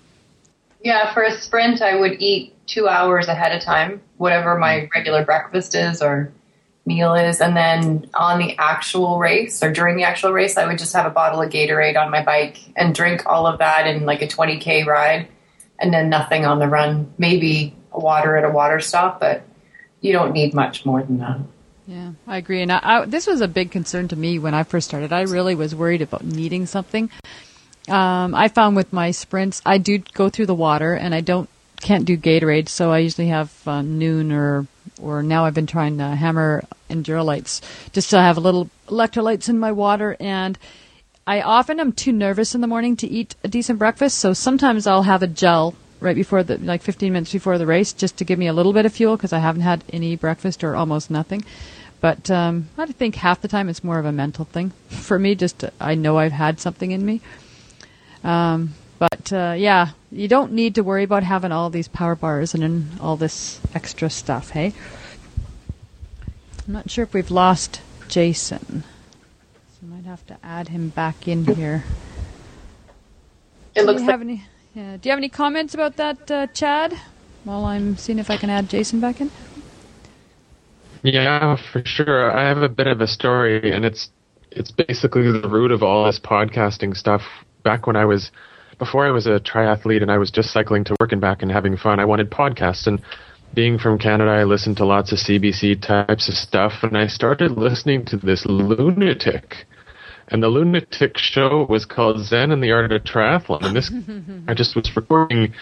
Yeah, for a sprint, I would eat two hours ahead of time, whatever my mm-hmm. regular breakfast is or meal is, and then on the actual race or during the actual race, I would just have a bottle of Gatorade on my bike and drink all of that in like a 20k ride, and then nothing on the run. Maybe water at a water stop, but you don't need much more than that. Yeah, I agree. And I, I, this was a big concern to me when I first started. I really was worried about needing something. Um, I found with my sprints, I do go through the water, and I don't can't do Gatorade, so I usually have uh, Nuun or or now I've been trying to hammer Endurolytes just to have a little electrolytes in my water and. I often am too nervous in the morning to eat a decent breakfast, so sometimes I'll have a gel right before the like 15 minutes before the race just to give me a little bit of fuel because I haven't had any breakfast or almost nothing. But um, I think half the time it's more of a mental thing for me. Just to, I know I've had something in me. Um, but uh, yeah, you don't need to worry about having all these power bars and, and all this extra stuff. Hey, I'm not sure if we've lost Jason. So I might have to add him back in here. It looks like any, yeah. Do you have any comments about that, uh, Chad? While I'm seeing if I can add Jason back in. Yeah, for sure. I have a bit of a story, and it's it's basically the root of all this podcasting stuff. Back when I was, before I was a triathlete and I was just cycling to work and back and having fun, I wanted podcasts. And being from Canada, I listened to lots of CBC types of stuff, and I started listening to this lunatic and the lunatic show was called Zen and the Art of Triathlon. And this, I just was recording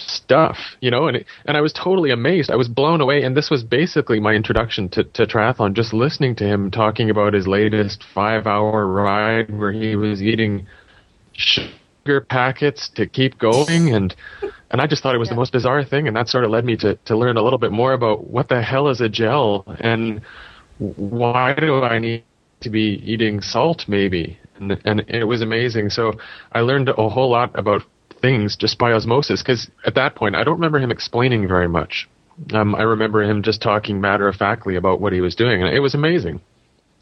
stuff, you know, and it, and I was totally amazed. I was blown away, and this was basically my introduction to, to triathlon. Just listening to him talking about his latest five-hour ride where he was eating sugar packets to keep going, and and I just thought it was yeah. the most bizarre thing, and that sort of led me to to learn a little bit more about what the hell is a gel and why do I need to be eating salt maybe. And and it was amazing. So i learned a whole lot about things just by osmosis because at that point i don't remember him explaining very much. Um, i remember him just talking matter of factly about what he was doing and it was amazing.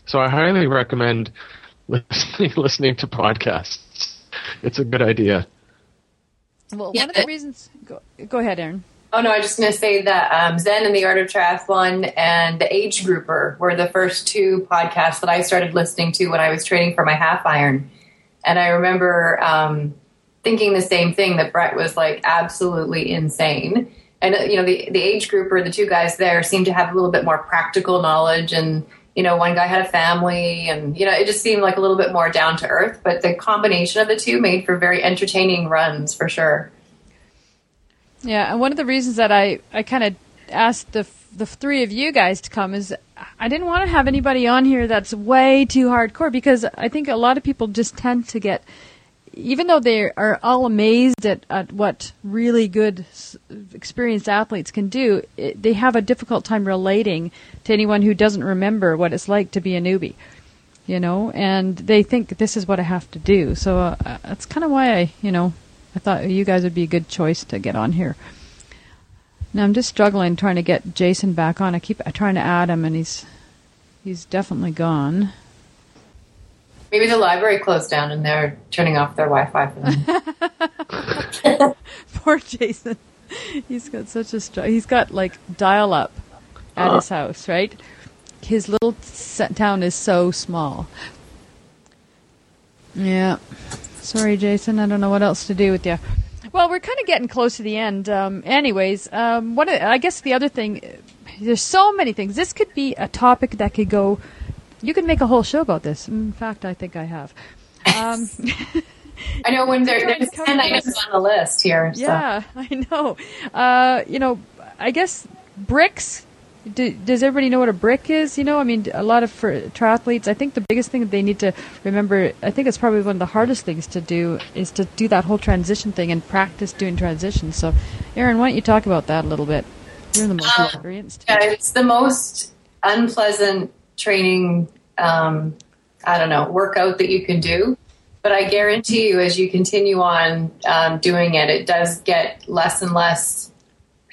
So i highly recommend listening listening to podcasts. It's a good idea. Well yeah. one of the reasons go, go ahead erin Oh no, I was just going to say that um, Zen and the Art of Triathlon and the Age Grouper were the first two podcasts that I started listening to when I was training for my half iron, and I remember um, thinking the same thing that Brett was like absolutely insane. And uh, you know, the the Age Grouper, the two guys there seemed to have a little bit more practical knowledge, and you know, one guy had a family, and you know, it just seemed like a little bit more down to earth. But the combination of the two made for very entertaining runs for sure. Yeah, and one of the reasons that I, I kind of asked the the three of you guys to come is I didn't want to have anybody on here that's way too hardcore because I think a lot of people just tend to get even though they are all amazed at, at what really good experienced athletes can do, it, they have a difficult time relating to anyone who doesn't remember what it's like to be a newbie. You know, and they think this is what I have to do. So uh, that's kind of why I, you know, I thought you guys would be a good choice to get on here. Now I'm just struggling trying to get Jason back on. I keep trying to add him, and he's he's definitely gone. Maybe the library closed down and they're turning off their Wi-Fi for them. Poor Jason. He's got such a str- he's got like dial-up at his uh. house, right? His little town is so small. Yeah. Sorry, Jason. I don't know what else to do with you. Well, we're kind of getting close to the end. Um, anyways, um, what I guess the other thing, there's so many things. This could be a topic that could go. You could make a whole show about this. In fact, I think I have. Um, I know when there, there's ten items on the list here. So. Yeah, I know. Uh, you know, I guess bricks do, does everybody know what a brick is? You know, I mean, a lot of for triathletes, I think the biggest thing that they need to remember, I think it's probably one of the hardest things to do, is to do that whole transition thing and practice doing transitions. So, Erin, why don't you talk about that a little bit? You're the most um, experienced. Yeah, it's the most unpleasant training, um, I don't know, workout that you can do. But I guarantee you, as you continue on um, doing it, it does get less and less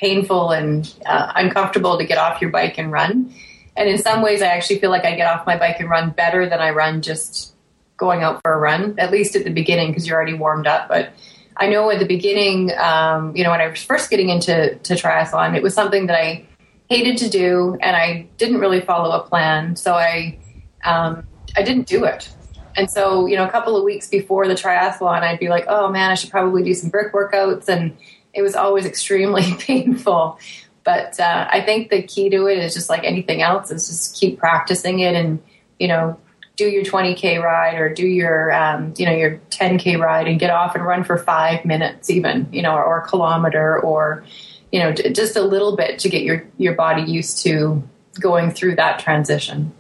painful and uh, uncomfortable to get off your bike and run. And in some ways, I actually feel like I get off my bike and run better than I run just going out for a run, at least at the beginning, because you're already warmed up. But I know at the beginning, um, you know, when I was first getting into to triathlon, it was something that I hated to do, and I didn't really follow a plan. So I, um, I didn't do it. And so, you know, a couple of weeks before the triathlon, I'd be like, oh man, I should probably do some brick workouts. And it was always extremely painful. But uh, I think the key to it is just like anything else is just keep practicing it and, you know, do your 20k ride or do your um, you know your 10k ride and get off and run for five minutes even you know or, or a kilometer or you know just a little bit to get your your body used to going through that transition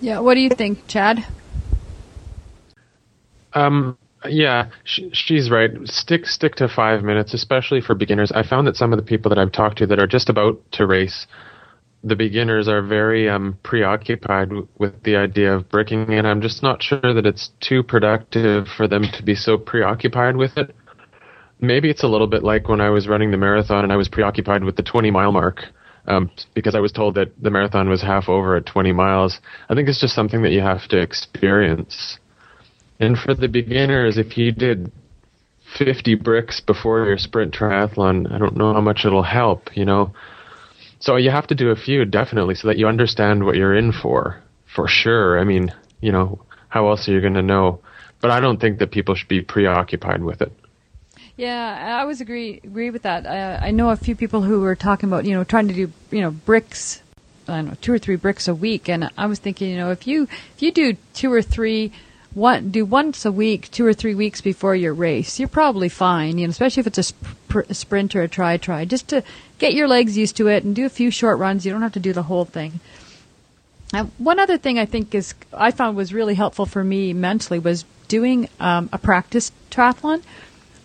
yeah what do you think chad um yeah, she's right. Stick stick to five minutes, especially for beginners. I found that some of the people that I've talked to that are just about to race, the beginners are very um, preoccupied w- with the idea of bricking, and I'm just not sure that it's too productive for them to be so preoccupied with it. Maybe it's a little bit like when I was running the marathon and I was preoccupied with the 20 mile mark. Um, because I was told that the marathon was half over at 20 miles. I think it's just something that you have to experience and for the beginners, if you did 50 bricks before your sprint triathlon, I don't know how much it'll help, you know. So you have to do a few definitely so that you understand what you're in for, for sure. I mean, you know, how else are you going to know? But I don't think that people should be preoccupied with it. Yeah, I always agree agree with that. I, I know a few people who were talking about you know trying to do you know bricks, I don't know two or three bricks a week, and I was thinking you know if you if you do two or three one do once a week, two or three weeks before your race, you're probably fine. You know, especially if it's a, sp- sprint or a try try, just to get your legs used to it and do a few short runs. You don't have to do the whole thing. Uh, one other thing I think is I found was really helpful for me mentally was doing um, a practice triathlon.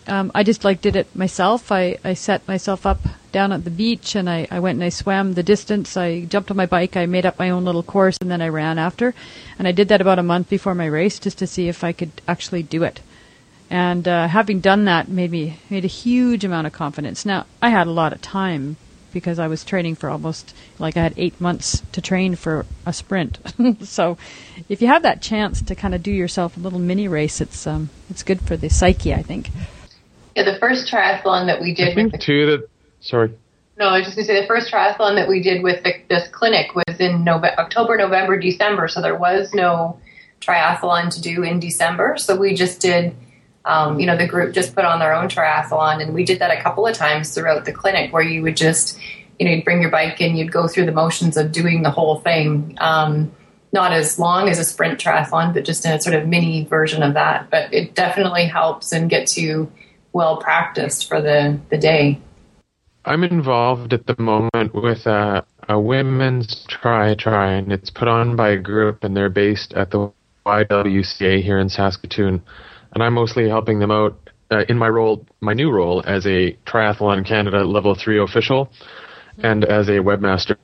Um, I just like did it myself. I, I set myself up down at the beach and I, I went and I swam the distance. I jumped on my bike. I made up my own little course and then I ran after. And I did that about a month before my race just to see if I could actually do it. And uh, having done that made me made a huge amount of confidence. Now I had a lot of time because I was training for almost like I had eight months to train for a sprint. so if you have that chance to kind of do yourself a little mini race, it's um, it's good for the psyche, I think. Yeah, the first triathlon that we did. I think too that sorry. No, I was just going to say the first triathlon that we did with the, this clinic was in November, October, November, December. So there was no triathlon to do in December. So we just did, um, you know, the group just put on their own triathlon. And we did that a couple of times throughout the clinic where you would just, you know, you'd bring your bike and you'd go through the motions of doing the whole thing. Um, not as long as a sprint triathlon, but just in a sort of mini version of that. But it definitely helps and gets you well practiced for the, the day. I'm involved at the moment with a, a women's try try, and it's put on by a group, and they're based at the YWCA here in Saskatoon, and I'm mostly helping them out uh, in my role, my new role as a Triathlon Canada Level Three official, and as a webmaster.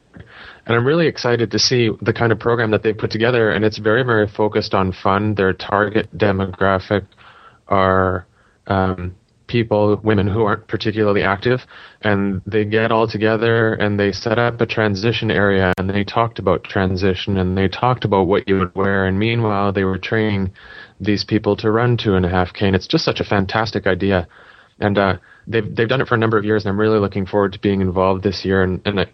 And I'm really excited to see the kind of program that they put together, and it's very, very focused on fun. Their target demographic are um, people, women who aren't particularly active, and they get all together and they set up a transition area and they talked about transition and they talked about what you would wear. And meanwhile, they were training these people to run two and a half K. And it's just such a fantastic idea. And uh, they've they've done it for a number of years, and I'm really looking forward to being involved this year. And, and I,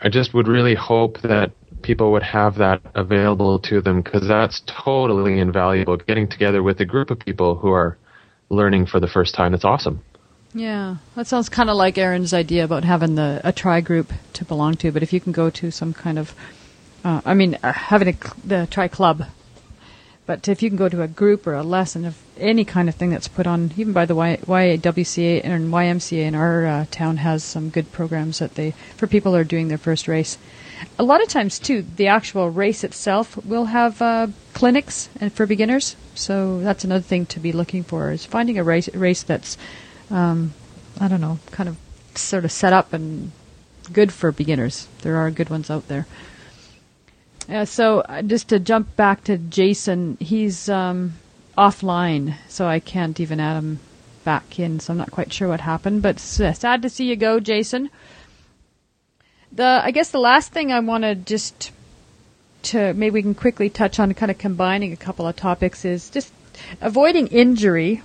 I just would really hope that people would have that available to them because that's totally invaluable. Getting together with a group of people who are learning for the first time. It's awesome. Yeah, that sounds kind of like Erin's idea about having the a tri group to belong to. But if you can go to some kind of, uh, I mean, uh, having a the tri club, but if you can go to a group or a lesson of any kind of thing that's put on, even by the y- YWCA and YMCA in our uh, town has some good programs that they for people who are doing their first race. A lot of times too, the actual race itself will have uh, clinics and for beginners. So that's another thing to be looking for is finding a race race that's, um, I don't know, kind of sort of set up and good for beginners. There are good ones out there. Yeah, so uh, just to jump back to Jason, he's um, offline, so I can't even add him back in. So I'm not quite sure what happened, but sad to see you go, Jason. The I guess the last thing I want to just to maybe we can quickly touch on, kind of combining a couple of topics, is just avoiding injury,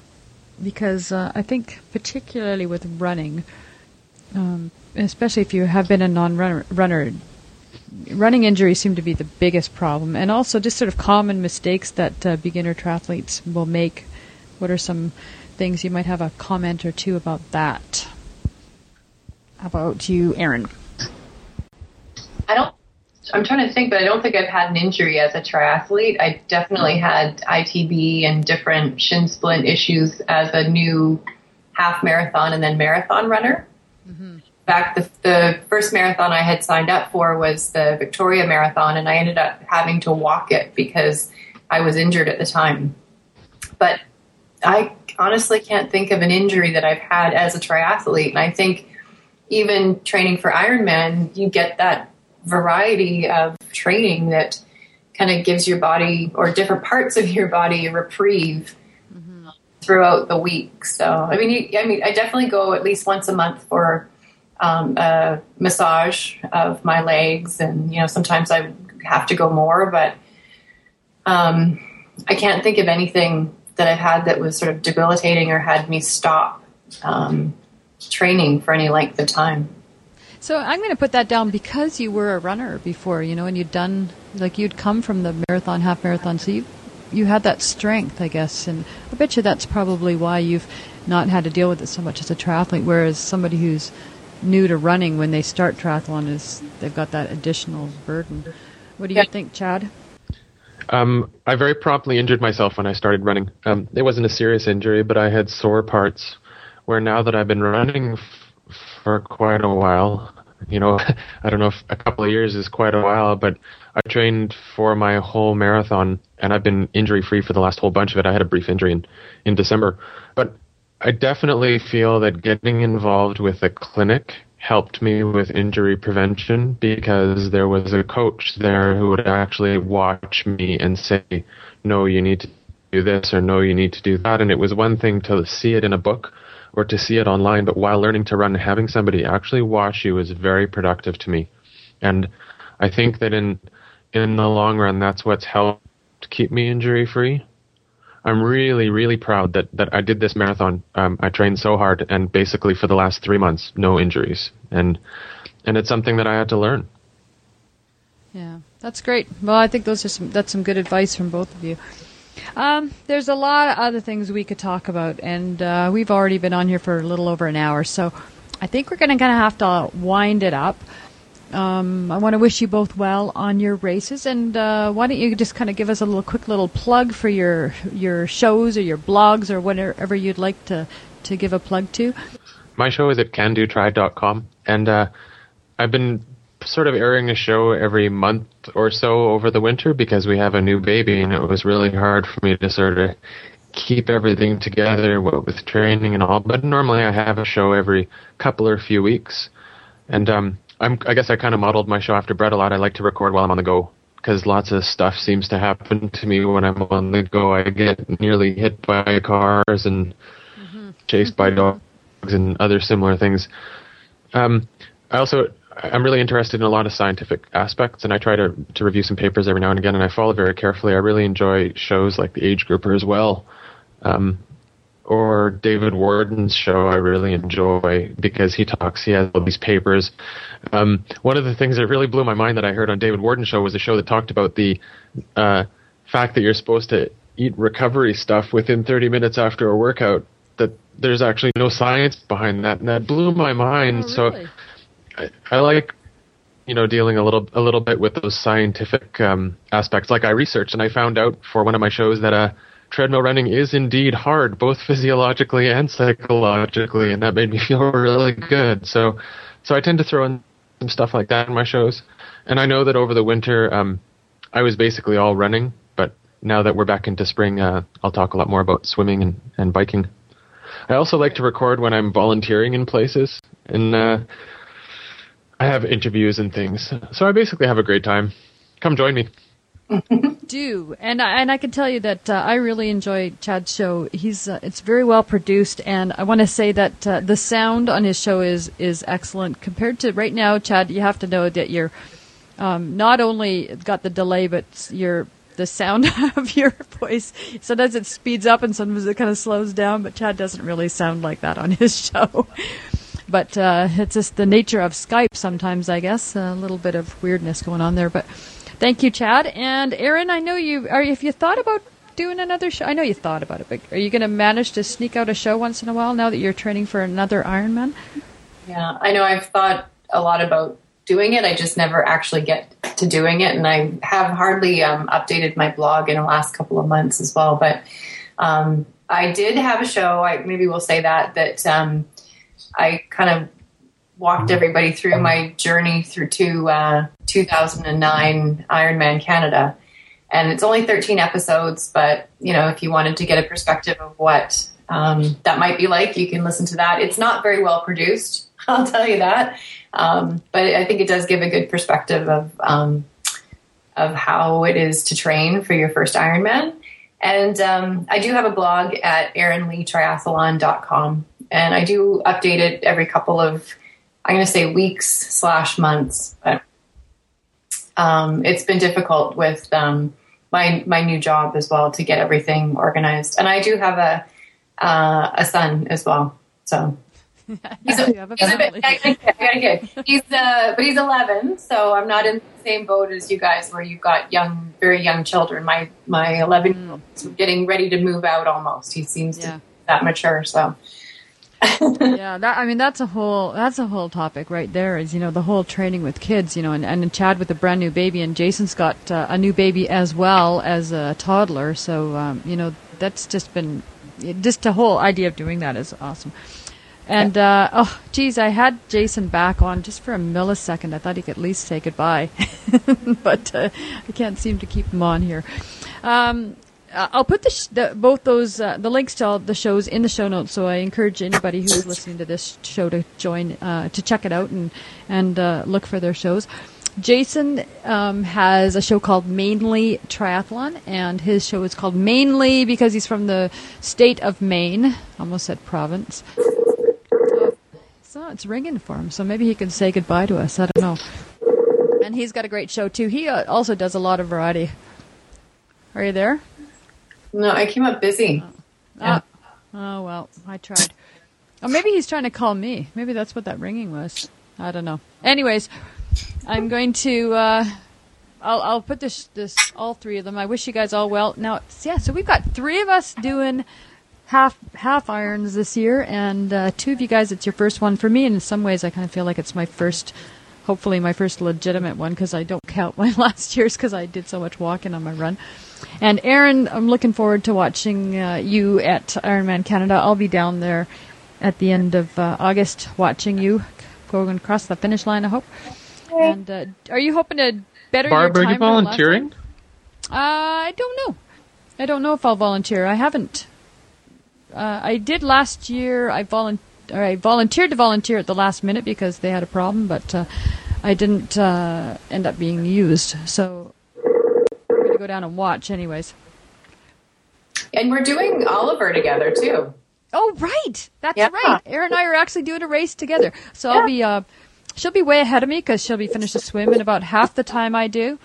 because uh, I think particularly with running, um, especially if you have been a non-runner, runner, running injuries seem to be the biggest problem, and also just sort of common mistakes that uh, beginner triathletes will make. What are some things you might have a comment or two about that? How about you, Erin? I don't. I'm trying to think, but I don't think I've had an injury as a triathlete. I definitely had ITB and different shin splint issues as a new half marathon and then marathon runner. Mm-hmm. Back the, the first marathon I had signed up for was the Victoria Marathon, and I ended up having to walk it because I was injured at the time. But I honestly can't think of an injury that I've had as a triathlete, and I think even training for Ironman, you get that variety of training that kind of gives your body or different parts of your body a reprieve mm-hmm. throughout the week. So, I mean, I mean, I definitely go at least once a month for um, a massage of my legs, and you know, sometimes I have to go more, but um, I can't think of anything that I've had that was sort of debilitating or had me stop um, training for any length of time. So I'm going to put that down because you were a runner before, you know, and you'd done like you'd come from the marathon, half marathon, so you you had that strength, I guess, and I bet you that's probably why you've not had to deal with it so much as a triathlete. Whereas somebody who's new to running when they start triathlon is they've got that additional burden. What do you yeah. think, Chad? Um, I very promptly injured myself when I started running. Um, it wasn't a serious injury, but I had sore parts. Where now that I've been running f- for quite a while, you know, I don't know if a couple of years is quite a while, but I trained for my whole marathon, and I've been injury free for the last whole bunch of it. I had a brief injury in, in December, but I definitely feel that getting involved with a clinic helped me with injury prevention because there was a coach there who would actually watch me and say, no, you need to do this or no, you need to do that. And it was one thing to see it in a book or to see it online, but while learning to run, having somebody actually watch you is very productive to me. And I think that in, in the long run, that's what's helped keep me injury free. I'm really, really proud that, that I did this marathon. Um, I trained so hard, and basically for the last three months, no injuries, and and it's something that I had to learn. Yeah, that's great. Well, I think those are some that's some good advice from both of you. Um, there's a lot of other things we could talk about, and uh, we've already been on here for a little over an hour, so I think we're going to kind of have to wind it up. Um, I want to wish you both well on your races, and uh, why don't you just kind of give us a little quick little plug for your your shows or your blogs or whatever you'd like to to give a plug to. My show is at candotry.com, and uh, I've been sort of airing a show every month or so over the winter because we have a new baby, and it was really hard for me to sort of keep everything together with training and all. But normally I have a show every couple or few weeks, and um, I'm, I guess I kind of modeled my show after Brett a lot. I like to record while I'm on the go because lots of stuff seems to happen to me when I'm on the go. I get nearly hit by cars and mm-hmm. chased by dogs and other similar things. Um, I also I'm really interested in a lot of scientific aspects, and I try to to review some papers every now and again, and I follow very carefully. I really enjoy shows like the Age Grouper as well. Um, or David Warden's show I really enjoy because he talks, he has all these papers. Um, one of the things that really blew my mind that I heard on David Warden's show was a show that talked about the uh, fact that you're supposed to eat recovery stuff within 30 minutes after a workout. That there's actually no science behind that, and that blew my mind. Oh, really? So I, I like you know dealing a little a little bit with those scientific um, aspects. Like I researched and I found out for one of my shows that uh, treadmill running is indeed hard, both physiologically and psychologically, and that made me feel really good. So, so I tend to throw in some stuff like that in my shows. And I know that over the winter, um, I was basically all running, but now that we're back into spring, uh, I'll talk a lot more about swimming and, and biking. I also like to record when I'm volunteering in places, and uh, I have interviews and things. So I basically have a great time. Come join me. do and I, and I can tell you that uh, I really enjoy Chad's show. He's uh, it's very well produced, and I want to say that uh, the sound on his show is is excellent compared to right now. Chad, you have to know that you're um, not only got the delay, but you're the sound of your voice. Sometimes it speeds up and sometimes it kind of slows down, but Chad doesn't really sound like that on his show. But uh, it's just the nature of Skype sometimes, I guess. A little bit of weirdness going on there, but Thank you, Chad. And Erin, I know you are. If you thought about doing another show, I know you thought about it, but are you going to manage to sneak out a show once in a while now that you're training for another Ironman? Yeah, I know. I've thought a lot about doing it. I just never actually get to doing it, and I have hardly um, updated my blog in the last couple of months as well. But um, I did have a show. I maybe we'll say that that um, I kind of walked everybody through my journey through to uh, 2009 Ironman Canada. And it's only 13 episodes, but you know, if you wanted to get a perspective of what um, that might be like, you can listen to that. It's not very well produced, I'll tell you that, um, but I think it does give a good perspective of um, of how it is to train for your first Ironman. And um, I do have a blog at erinleetriathlon.com, and I do update it every couple of I'm going to say weeks slash months. But um, it's been difficult with um, my my new job as well to get everything organized. And I do have a uh, a son as well, so. he's a, he's a bit, I, got a kid. He's uh, but he's 11, so I'm not in the same boat as you guys, where you've got young, very young children. My my 11 year old is getting ready to move out almost. He seems yeah. to that mature. So yeah, that I mean that's a whole that's a whole topic right there. Is you know the whole training with kids, you know, and, and Chad with a brand new baby, and Jason's got uh, a new baby as well as a toddler. So um, you know that's just been just the whole idea of doing that is awesome. And uh, oh, geez, I had Jason back on just for a millisecond. I thought he could at least say goodbye, but uh, I can't seem to keep him on here. Um, uh, I'll put the, sh- the both those uh, the links to all the shows in the show notes. So I encourage anybody who's listening to this show to join uh, to check it out and and uh, look for their shows. Jason um, has a show called Mainly Triathlon, and his show is called Mainly because he's from the state of Maine. Almost said province. So it's ringing for him. So maybe he can say goodbye to us. I don't know. And he's got a great show too. He uh, also does a lot of variety. Are you there? No, I came up busy. Oh, oh well, I tried. Oh, maybe he's trying to call me. Maybe that's what that ringing was. I don't know. Anyways, I'm going to. Uh, I'll I'll put this this all three of them. I wish you guys all well. Now, yeah. So we've got three of us doing half half irons this year, and uh, two of you guys. It's your first one for me. And in some ways, I kind of feel like it's my first. Hopefully, my first legitimate one because I don't count my last year's because I did so much walking on my run. And Erin, I'm looking forward to watching uh, you at Ironman Canada. I'll be down there at the end of uh, August watching you going across the finish line. I hope. And uh, are you hoping to better Barb, your are time you volunteering? Uh, I don't know. I don't know if I'll volunteer. I haven't. Uh, I did last year. I volun- or I volunteered to volunteer at the last minute because they had a problem, but uh, I didn't uh, end up being used. So I'm going to go down and watch, anyways. And we're doing Oliver together too. Oh, right. That's Yeah. right. Erin and I are actually doing a race together. So I'll be. Uh, she'll be way ahead of me because she'll be finished the swim in about half the time I do.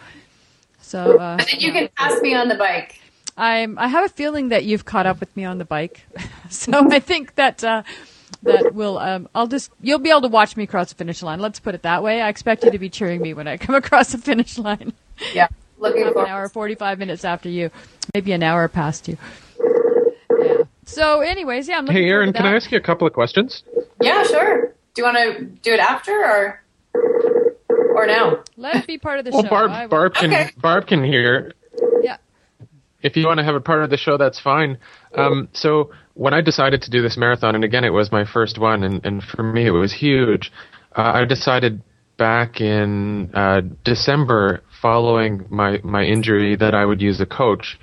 So. Uh, And then you can pass me on the bike. I'm. I have a feeling that you've caught up with me on the bike, so I think that uh, that will. Um, I'll just. You'll be able to watch me cross the finish line. Let's put it that way. I expect you to be cheering me when I come across the finish line. Yeah. Looking Half an hour, forty-five minutes after you, maybe an hour past you. Yeah. So, anyways, yeah. I'm looking Hey, forward Erin, to can I ask you a couple of questions? Yeah, sure. Do you want to do it after or or now? Let it be part of the Well, show. I Barb, Barb can Okay. Barb can hear. Yeah. If you want to have a part of the show, that's fine. Um, so when I decided to do this marathon, and again, it was my first one, and, and for me, it was huge. Uh, I decided back in uh, December, following my my injury, that I would use a coach.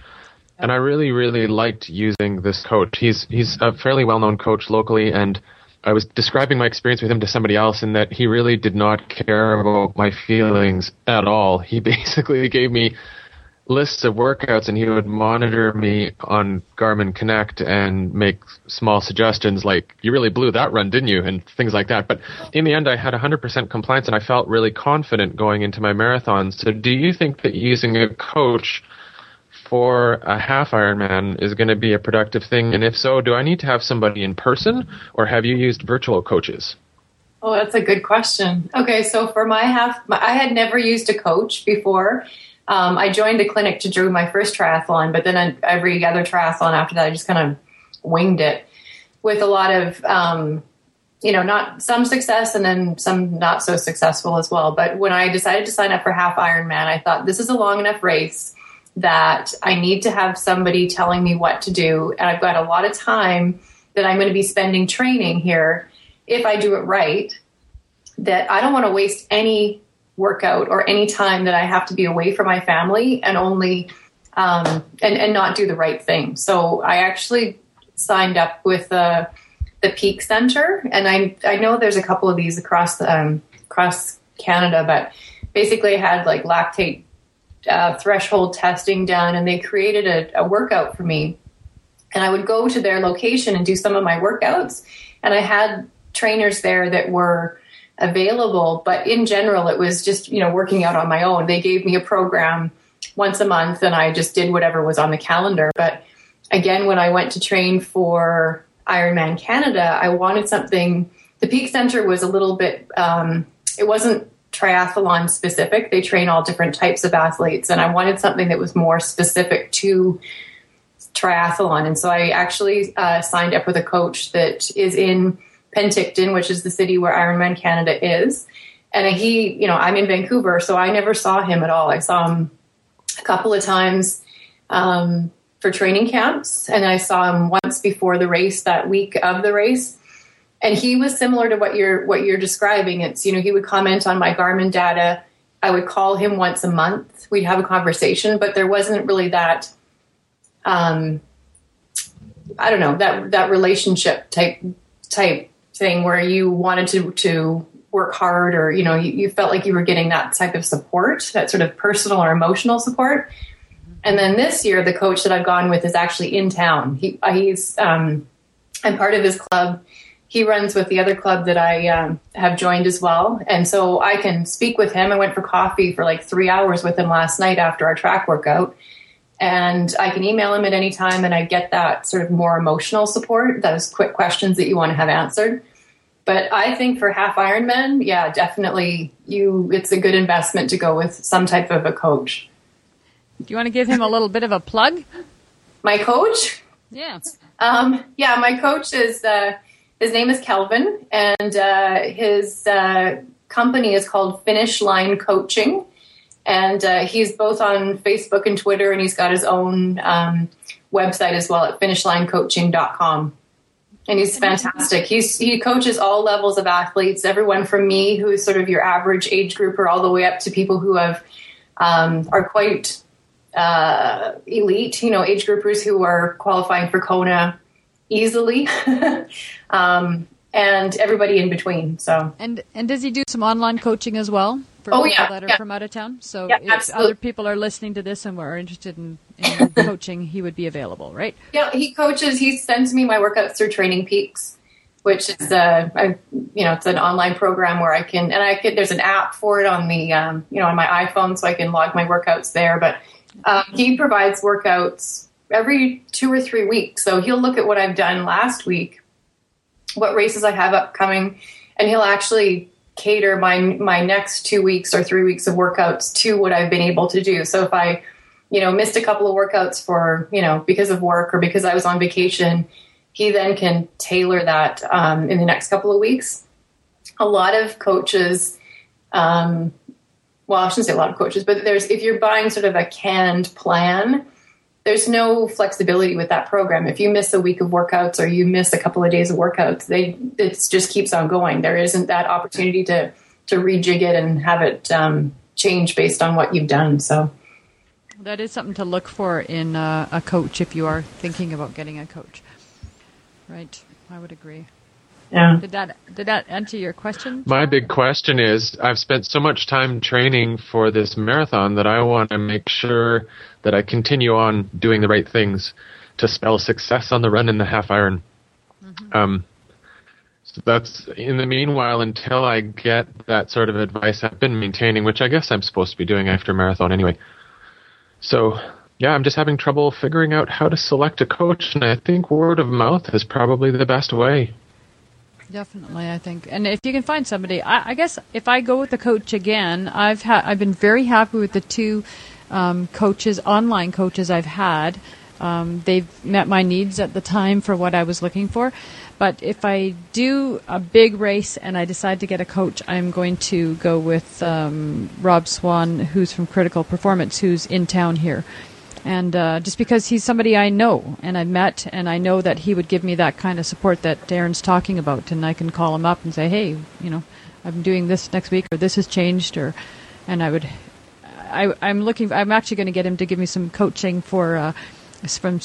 And I really, really liked using this coach. He's he's a fairly well known coach locally, and I was describing my experience with him to somebody else, in that he really did not care about my feelings at all. He basically gave me lists of workouts, and he would monitor me on Garmin Connect and make small suggestions like, "You really blew that run, didn't you?" and things like that. But in the end, I had 100% compliance, and I felt really confident going into my marathons. So, do you think that using a coach for a half Ironman is going to be a productive thing? And if so, do I need to have somebody in person, or have you used virtual coaches? Oh, that's a good question. Okay, so for my half, I had never used a coach before. Um, I joined the clinic to do my first triathlon, but then I, every other triathlon after that, I just kind of winged it with a lot of, um, you know, not some success and then some not so successful as well. But when I decided to sign up for half Ironman, I thought this is a long enough race that I need to have somebody telling me what to do, and I've got a lot of time that I'm going to be spending training here if I do it right, that I don't want to waste any workout or any time that I have to be away from my family and only um, and and not do the right thing. So I actually signed up with the the Peak Center, and I I know there's a couple of these across the um, across Canada, but basically I had like lactate uh, threshold testing done, and they created a, a workout for me. And I would go to their location and do some of my workouts, and I had trainers there that were available but in general it was just you know working out on my own. They gave me a program once a month and i just did whatever was on the calendar. But again when i went to train for ironman canada i wanted something. The peak center was a little bit um, it wasn't triathlon specific. They train all different types of athletes and i wanted something that was more specific to triathlon. And so I actually uh, signed up with a coach that is in Penticton, which is the city where Ironman Canada is. And he, you know, I'm in Vancouver, so I never saw him at all. I saw him a couple of times um, for training camps, and I saw him once before the race that week of the race. And he was similar to what you're what you're describing. It's you know he would comment on my Garmin data. I would call him once a month. We'd have a conversation, but there wasn't really that. Um, I don't know that that relationship type type thing where you wanted to to work hard or you know you, you, felt like you were getting that type of support that sort of personal or emotional support. And then this year the coach that i've gone with is actually in town. He, uh, he's um, i'm part of his club. He runs with the other club that i um, have joined as well. And so i can speak with him. I went for coffee for like three hours with him last night after our track workout and i can email him at any time and i get that sort of more emotional support those quick questions that you want to have answered but I think for half Ironman, yeah, definitely you. It's a good investment to go with some type of a coach. Do you want to give him a little bit of a plug? My coach? Yeah. Um, yeah, my coach is uh, his name is Kelvin, and uh, his uh, company is called Finish Line Coaching, and uh, he's both on Facebook and Twitter, and he's got his own um, website as well at finishlinecoaching.com and he's fantastic. He's he coaches all levels of athletes, everyone from me, who is sort of your average age grouper, all the way up to people who have um, are quite uh, elite. You know, age groupers who are qualifying for Kona easily, um, and everybody in between. So and and does he do some online coaching as well? For oh, people yeah, that are yeah. from out of town. So yeah, if absolutely. other people are listening to this and were interested in, in coaching, he would be available, right? Yeah, he coaches. He sends me my workouts through Training Peaks, which is a, a you know it's an online program where I can and I could there's an app for it on the um, you know on my iPhone, so I can log my workouts there. But um, he provides workouts every two or three weeks. So he'll look at what I've done last week, what races I have upcoming, and he'll actually cater my my next two weeks or three weeks of workouts to what I've been able to do. So if I, you know, missed a couple of workouts for you know because of work or because I was on vacation, he then can tailor that um, in the next couple of weeks. A lot of coaches, um, well, I shouldn't say a lot of coaches, but there's if you're buying sort of a canned plan there's no flexibility with that program. If you miss a week of workouts or you miss a couple of days of workouts, they it just keeps on going. There isn't that opportunity to to rejig it and have it um, change based on what you've done. So that is something to look for in uh, a coach if you are thinking about getting a coach. Right, I would agree. Yeah. Did that did that answer your question? My big question is I've spent so much time training for this marathon that I want to make sure that I continue on doing the right things to spell success on the run in the half iron. Mm-hmm. Um, so that's in the meanwhile until I get that sort of advice I've been maintaining, which I guess I'm supposed to be doing after marathon anyway. So yeah, I'm just having trouble figuring out how to select a coach, and I think word of mouth is probably the best way. Definitely, I think, and if you can find somebody, I, I guess if I go with the coach again, I've had I've been very happy with the two um, coaches, online coaches I've had. Um, they've met my needs at the time for what I was looking for. But if I do a big race and I decide to get a coach, I'm going to go with um, Rob Swan, who's from Critical Performance, who's in town here and uh, just because he's somebody I know and I've met, and I know that he would give me that kind of support that Darren's talking about, and I can call him up and say, hey, you know, I'm doing this next week, or this has changed, or, and I would, I, I'm looking, I'm actually going to get him to give me some coaching for. Uh, from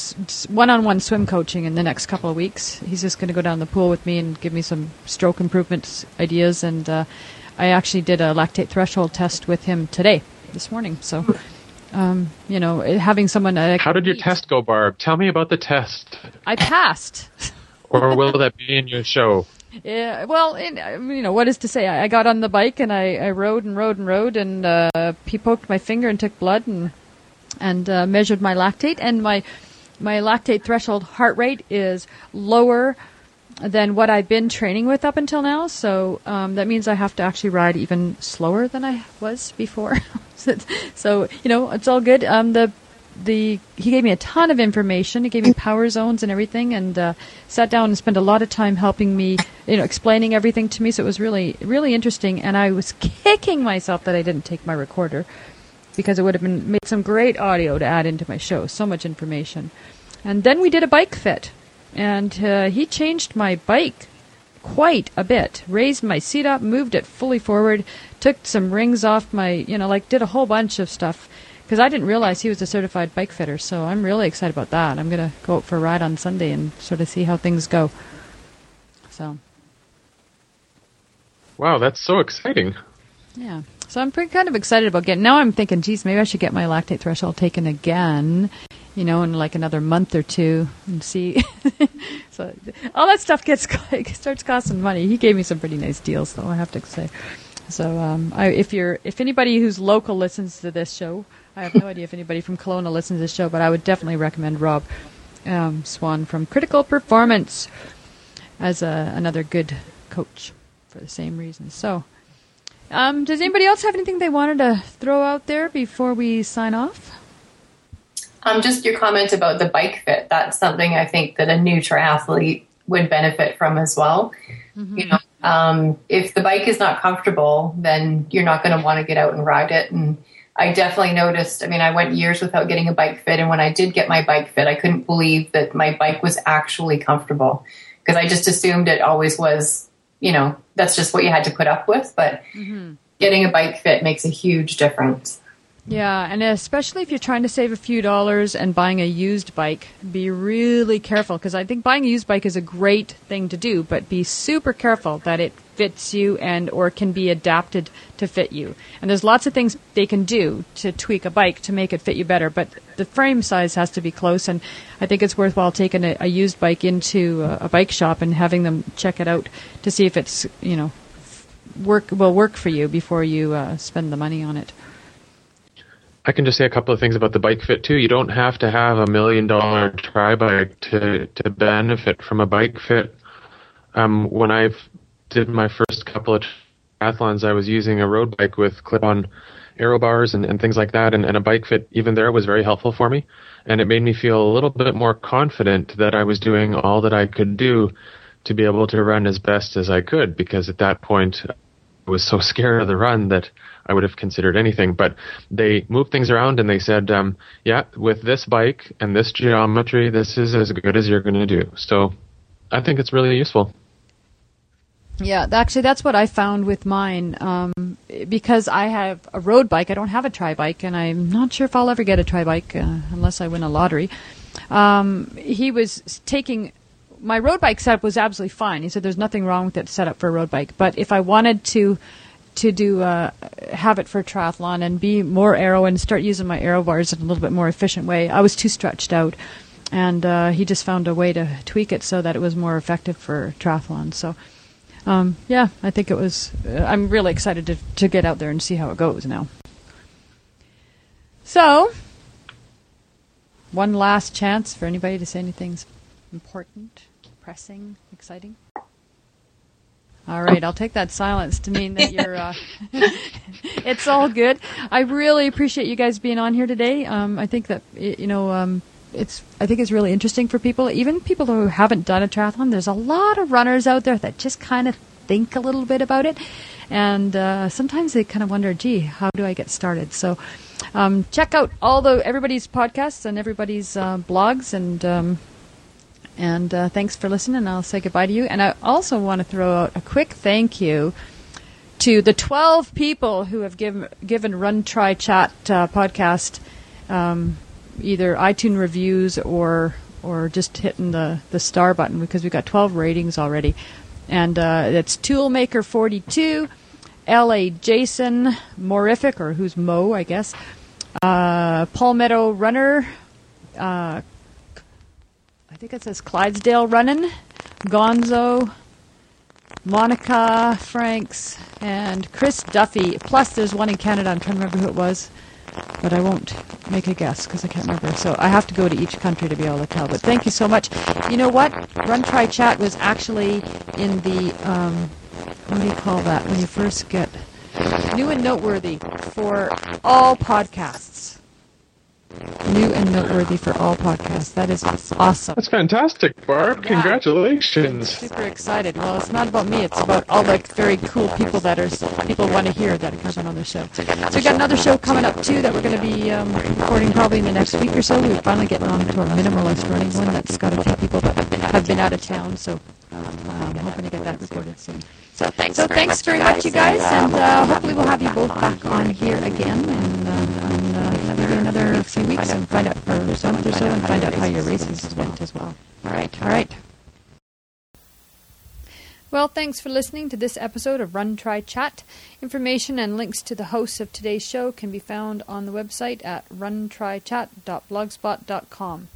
one-on-one swim coaching in the next couple of weeks. He's just going to go down the pool with me and give me some stroke improvement ideas. And uh, I actually did a lactate threshold test with him today, this morning. So um, you know, having someone. Uh, How did your test go, Barb? Tell me about the test. I passed. or will that be in your show? Yeah, well, in, you know, what is to say? I, I, got on the bike and I, I rode and rode and rode, and uh, he poked my finger and took blood and and uh, measured my lactate, and my my lactate threshold heart rate is lower than what I've been training with up until now. So um, that means I have to actually ride even slower than I was before. so you know, it's all good. Um, the the he gave me a ton of information. He gave me power zones and everything, and uh, sat down and spent a lot of time helping me, you know, explaining everything to me. So it was really really interesting, and I was kicking myself that I didn't take my recorder because it would have been made some great audio to add into my show. So much information, and then we did a bike fit, and uh, he changed my bike quite a bit. Raised my seat up, moved it fully forward, took some rings off my, you know, like did a whole bunch of stuff because I didn't realize he was a certified bike fitter. So I'm really excited about that. I'm gonna go out for a ride on Sunday and sort of see how things go. So Wow, that's so exciting. yeah. So I'm pretty kind of excited about getting. Now I'm thinking, geez, maybe I should get my lactate threshold taken again, you know, in like another month or two, and see. so all that stuff gets starts costing money. He gave me some pretty nice deals, though I have to say. So um, I, if you're if anybody who's local listens to this show, I have no idea if anybody from Kelowna listens to this show, but I would definitely recommend Rob um, Swan from Critical Performance as a, another good coach for the same reasons. So. Um, does anybody else have anything they wanted to throw out there before we sign off? Um, just your comment about the bike fit. That's something I think that a new triathlete would benefit from as well. Mm-hmm. You know, um, if the bike is not comfortable, then you're not going to want to get out and ride it. And I definitely noticed. I mean, I went years without getting a bike fit, and when I did get my bike fit, I couldn't believe that my bike was actually comfortable because I just assumed it always was. You know, that's just what you had to put up with. But mm-hmm. getting a bike fit makes a huge difference. Yeah, and especially if you're trying to save a few dollars and buying a used bike, be really careful because I think buying a used bike is a great thing to do, but be super careful that it fits you and or can be adapted to fit you. And there's lots of things they can do to tweak a bike to make it fit you better, but the frame size has to be close and I think it's worthwhile taking a, a used bike into a, a bike shop and having them check it out to see if it's, you know, work will work for you before you uh, spend the money on it. I can just say a couple of things about the bike fit too. You don't have to have a million dollar tri bike to to benefit from a bike fit. Um, when I did my first couple of triathlons, I was using a road bike with clip on aero bars and, and things like that, and, and a bike fit even there was very helpful for me, and it made me feel a little bit more confident that I was doing all that I could do to be able to run as best as I could because at that point I was so scared of the run that I would have considered anything. But they moved things around and they said, um, yeah, with this bike and this geometry, this is as good as you're going to do. So I think it's really useful. Yeah, actually, that's what I found with mine. Um, because I have a road bike, I don't have a tri bike, and I'm not sure if I'll ever get a tri bike uh, unless I win a lottery. Um, he was taking my road bike setup was absolutely fine. He said there's nothing wrong with it set up for a road bike, but if I wanted to to do uh, have it for triathlon and be more aero and start using my aero bars in a little bit more efficient way. I was too stretched out, and uh, he just found a way to tweak it so that it was more effective for triathlon. So, um, yeah, I think it was. Uh, I'm really excited to to get out there and see how it goes now. So, one last chance for anybody to say anything important, pressing, exciting. All right, I'll take that silence to mean that you're. Uh, it's all good. I really appreciate you guys being on here today. Um, I think that you know, um, it's. I think it's really interesting for people, even people who haven't done a triathlon. There's a lot of runners out there that just kind of think a little bit about it, and uh, sometimes they kind of wonder, "Gee, how do I get started?" So. Um, check out all the everybody's podcasts and everybody's uh, blogs and um, and uh, thanks for listening. I'll say goodbye to you. And I also want to throw out a quick thank you to the 12 people who have given, given Run Try Chat uh, podcast um, either iTunes reviews or or just hitting the, the star button because we've got 12 ratings already. And uh, it's Toolmaker42, L.A. Jason, Morific, or who's Mo, I guess, uh, Palmetto Runner, uh, think it says Clydesdale running, Gonzo, Monica Franks, and Chris Duffy. Plus, there's one in Canada. I'm trying to remember who it was, but I won't make a guess because I can't remember. So I have to go to each country to be able to tell. But thank you so much. You know what? Run Try Chat was actually in the um, what do you call that when you first get new and noteworthy for all podcasts. New and noteworthy for all podcasts. That is awesome. That's fantastic, Barb. Yeah. Congratulations. Super excited. Well, it's not about me. It's about all the very cool people that are people want to hear that comes on the show. So we got another show coming up too that we're going to be um, recording probably in the next week or so. We're finally getting on to our minimalist running one. That's got a few people that have been out of town. So um, I'm hoping to get that recorded soon. So thanks, So thanks very much, you guys, and uh, hopefully we'll have you both back on here again, maybe another few weeks and find out, or a month or so, and find out how your races went as well. All right. All right. Well, thanks for listening to this episode of Run Try Chat. Information and links to the hosts of today's show can be found on the website at runtrychat.blogspot.com.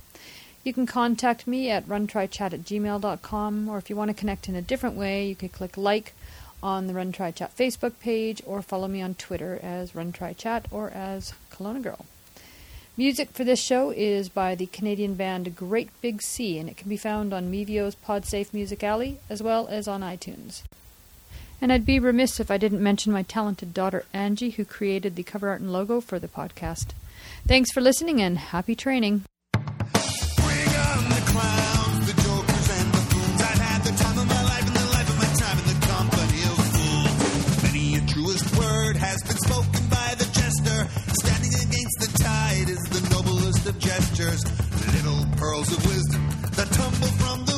You can contact me at runtrychat at gmail.com, or if you want to connect in a different way, you could click like on the Run Try Chat Facebook page, or follow me on Twitter as Run Try Chat or as Kelowna Girl. Music for this show is by the Canadian band Great Big Sea, and it can be found on Mevio's Podsafe Music Alley as well as on iTunes. And I'd be remiss if I didn't mention my talented daughter Angie, who created the cover art and logo for the podcast. Thanks for listening and happy training. of gestures, little pearls of wisdom that tumble from the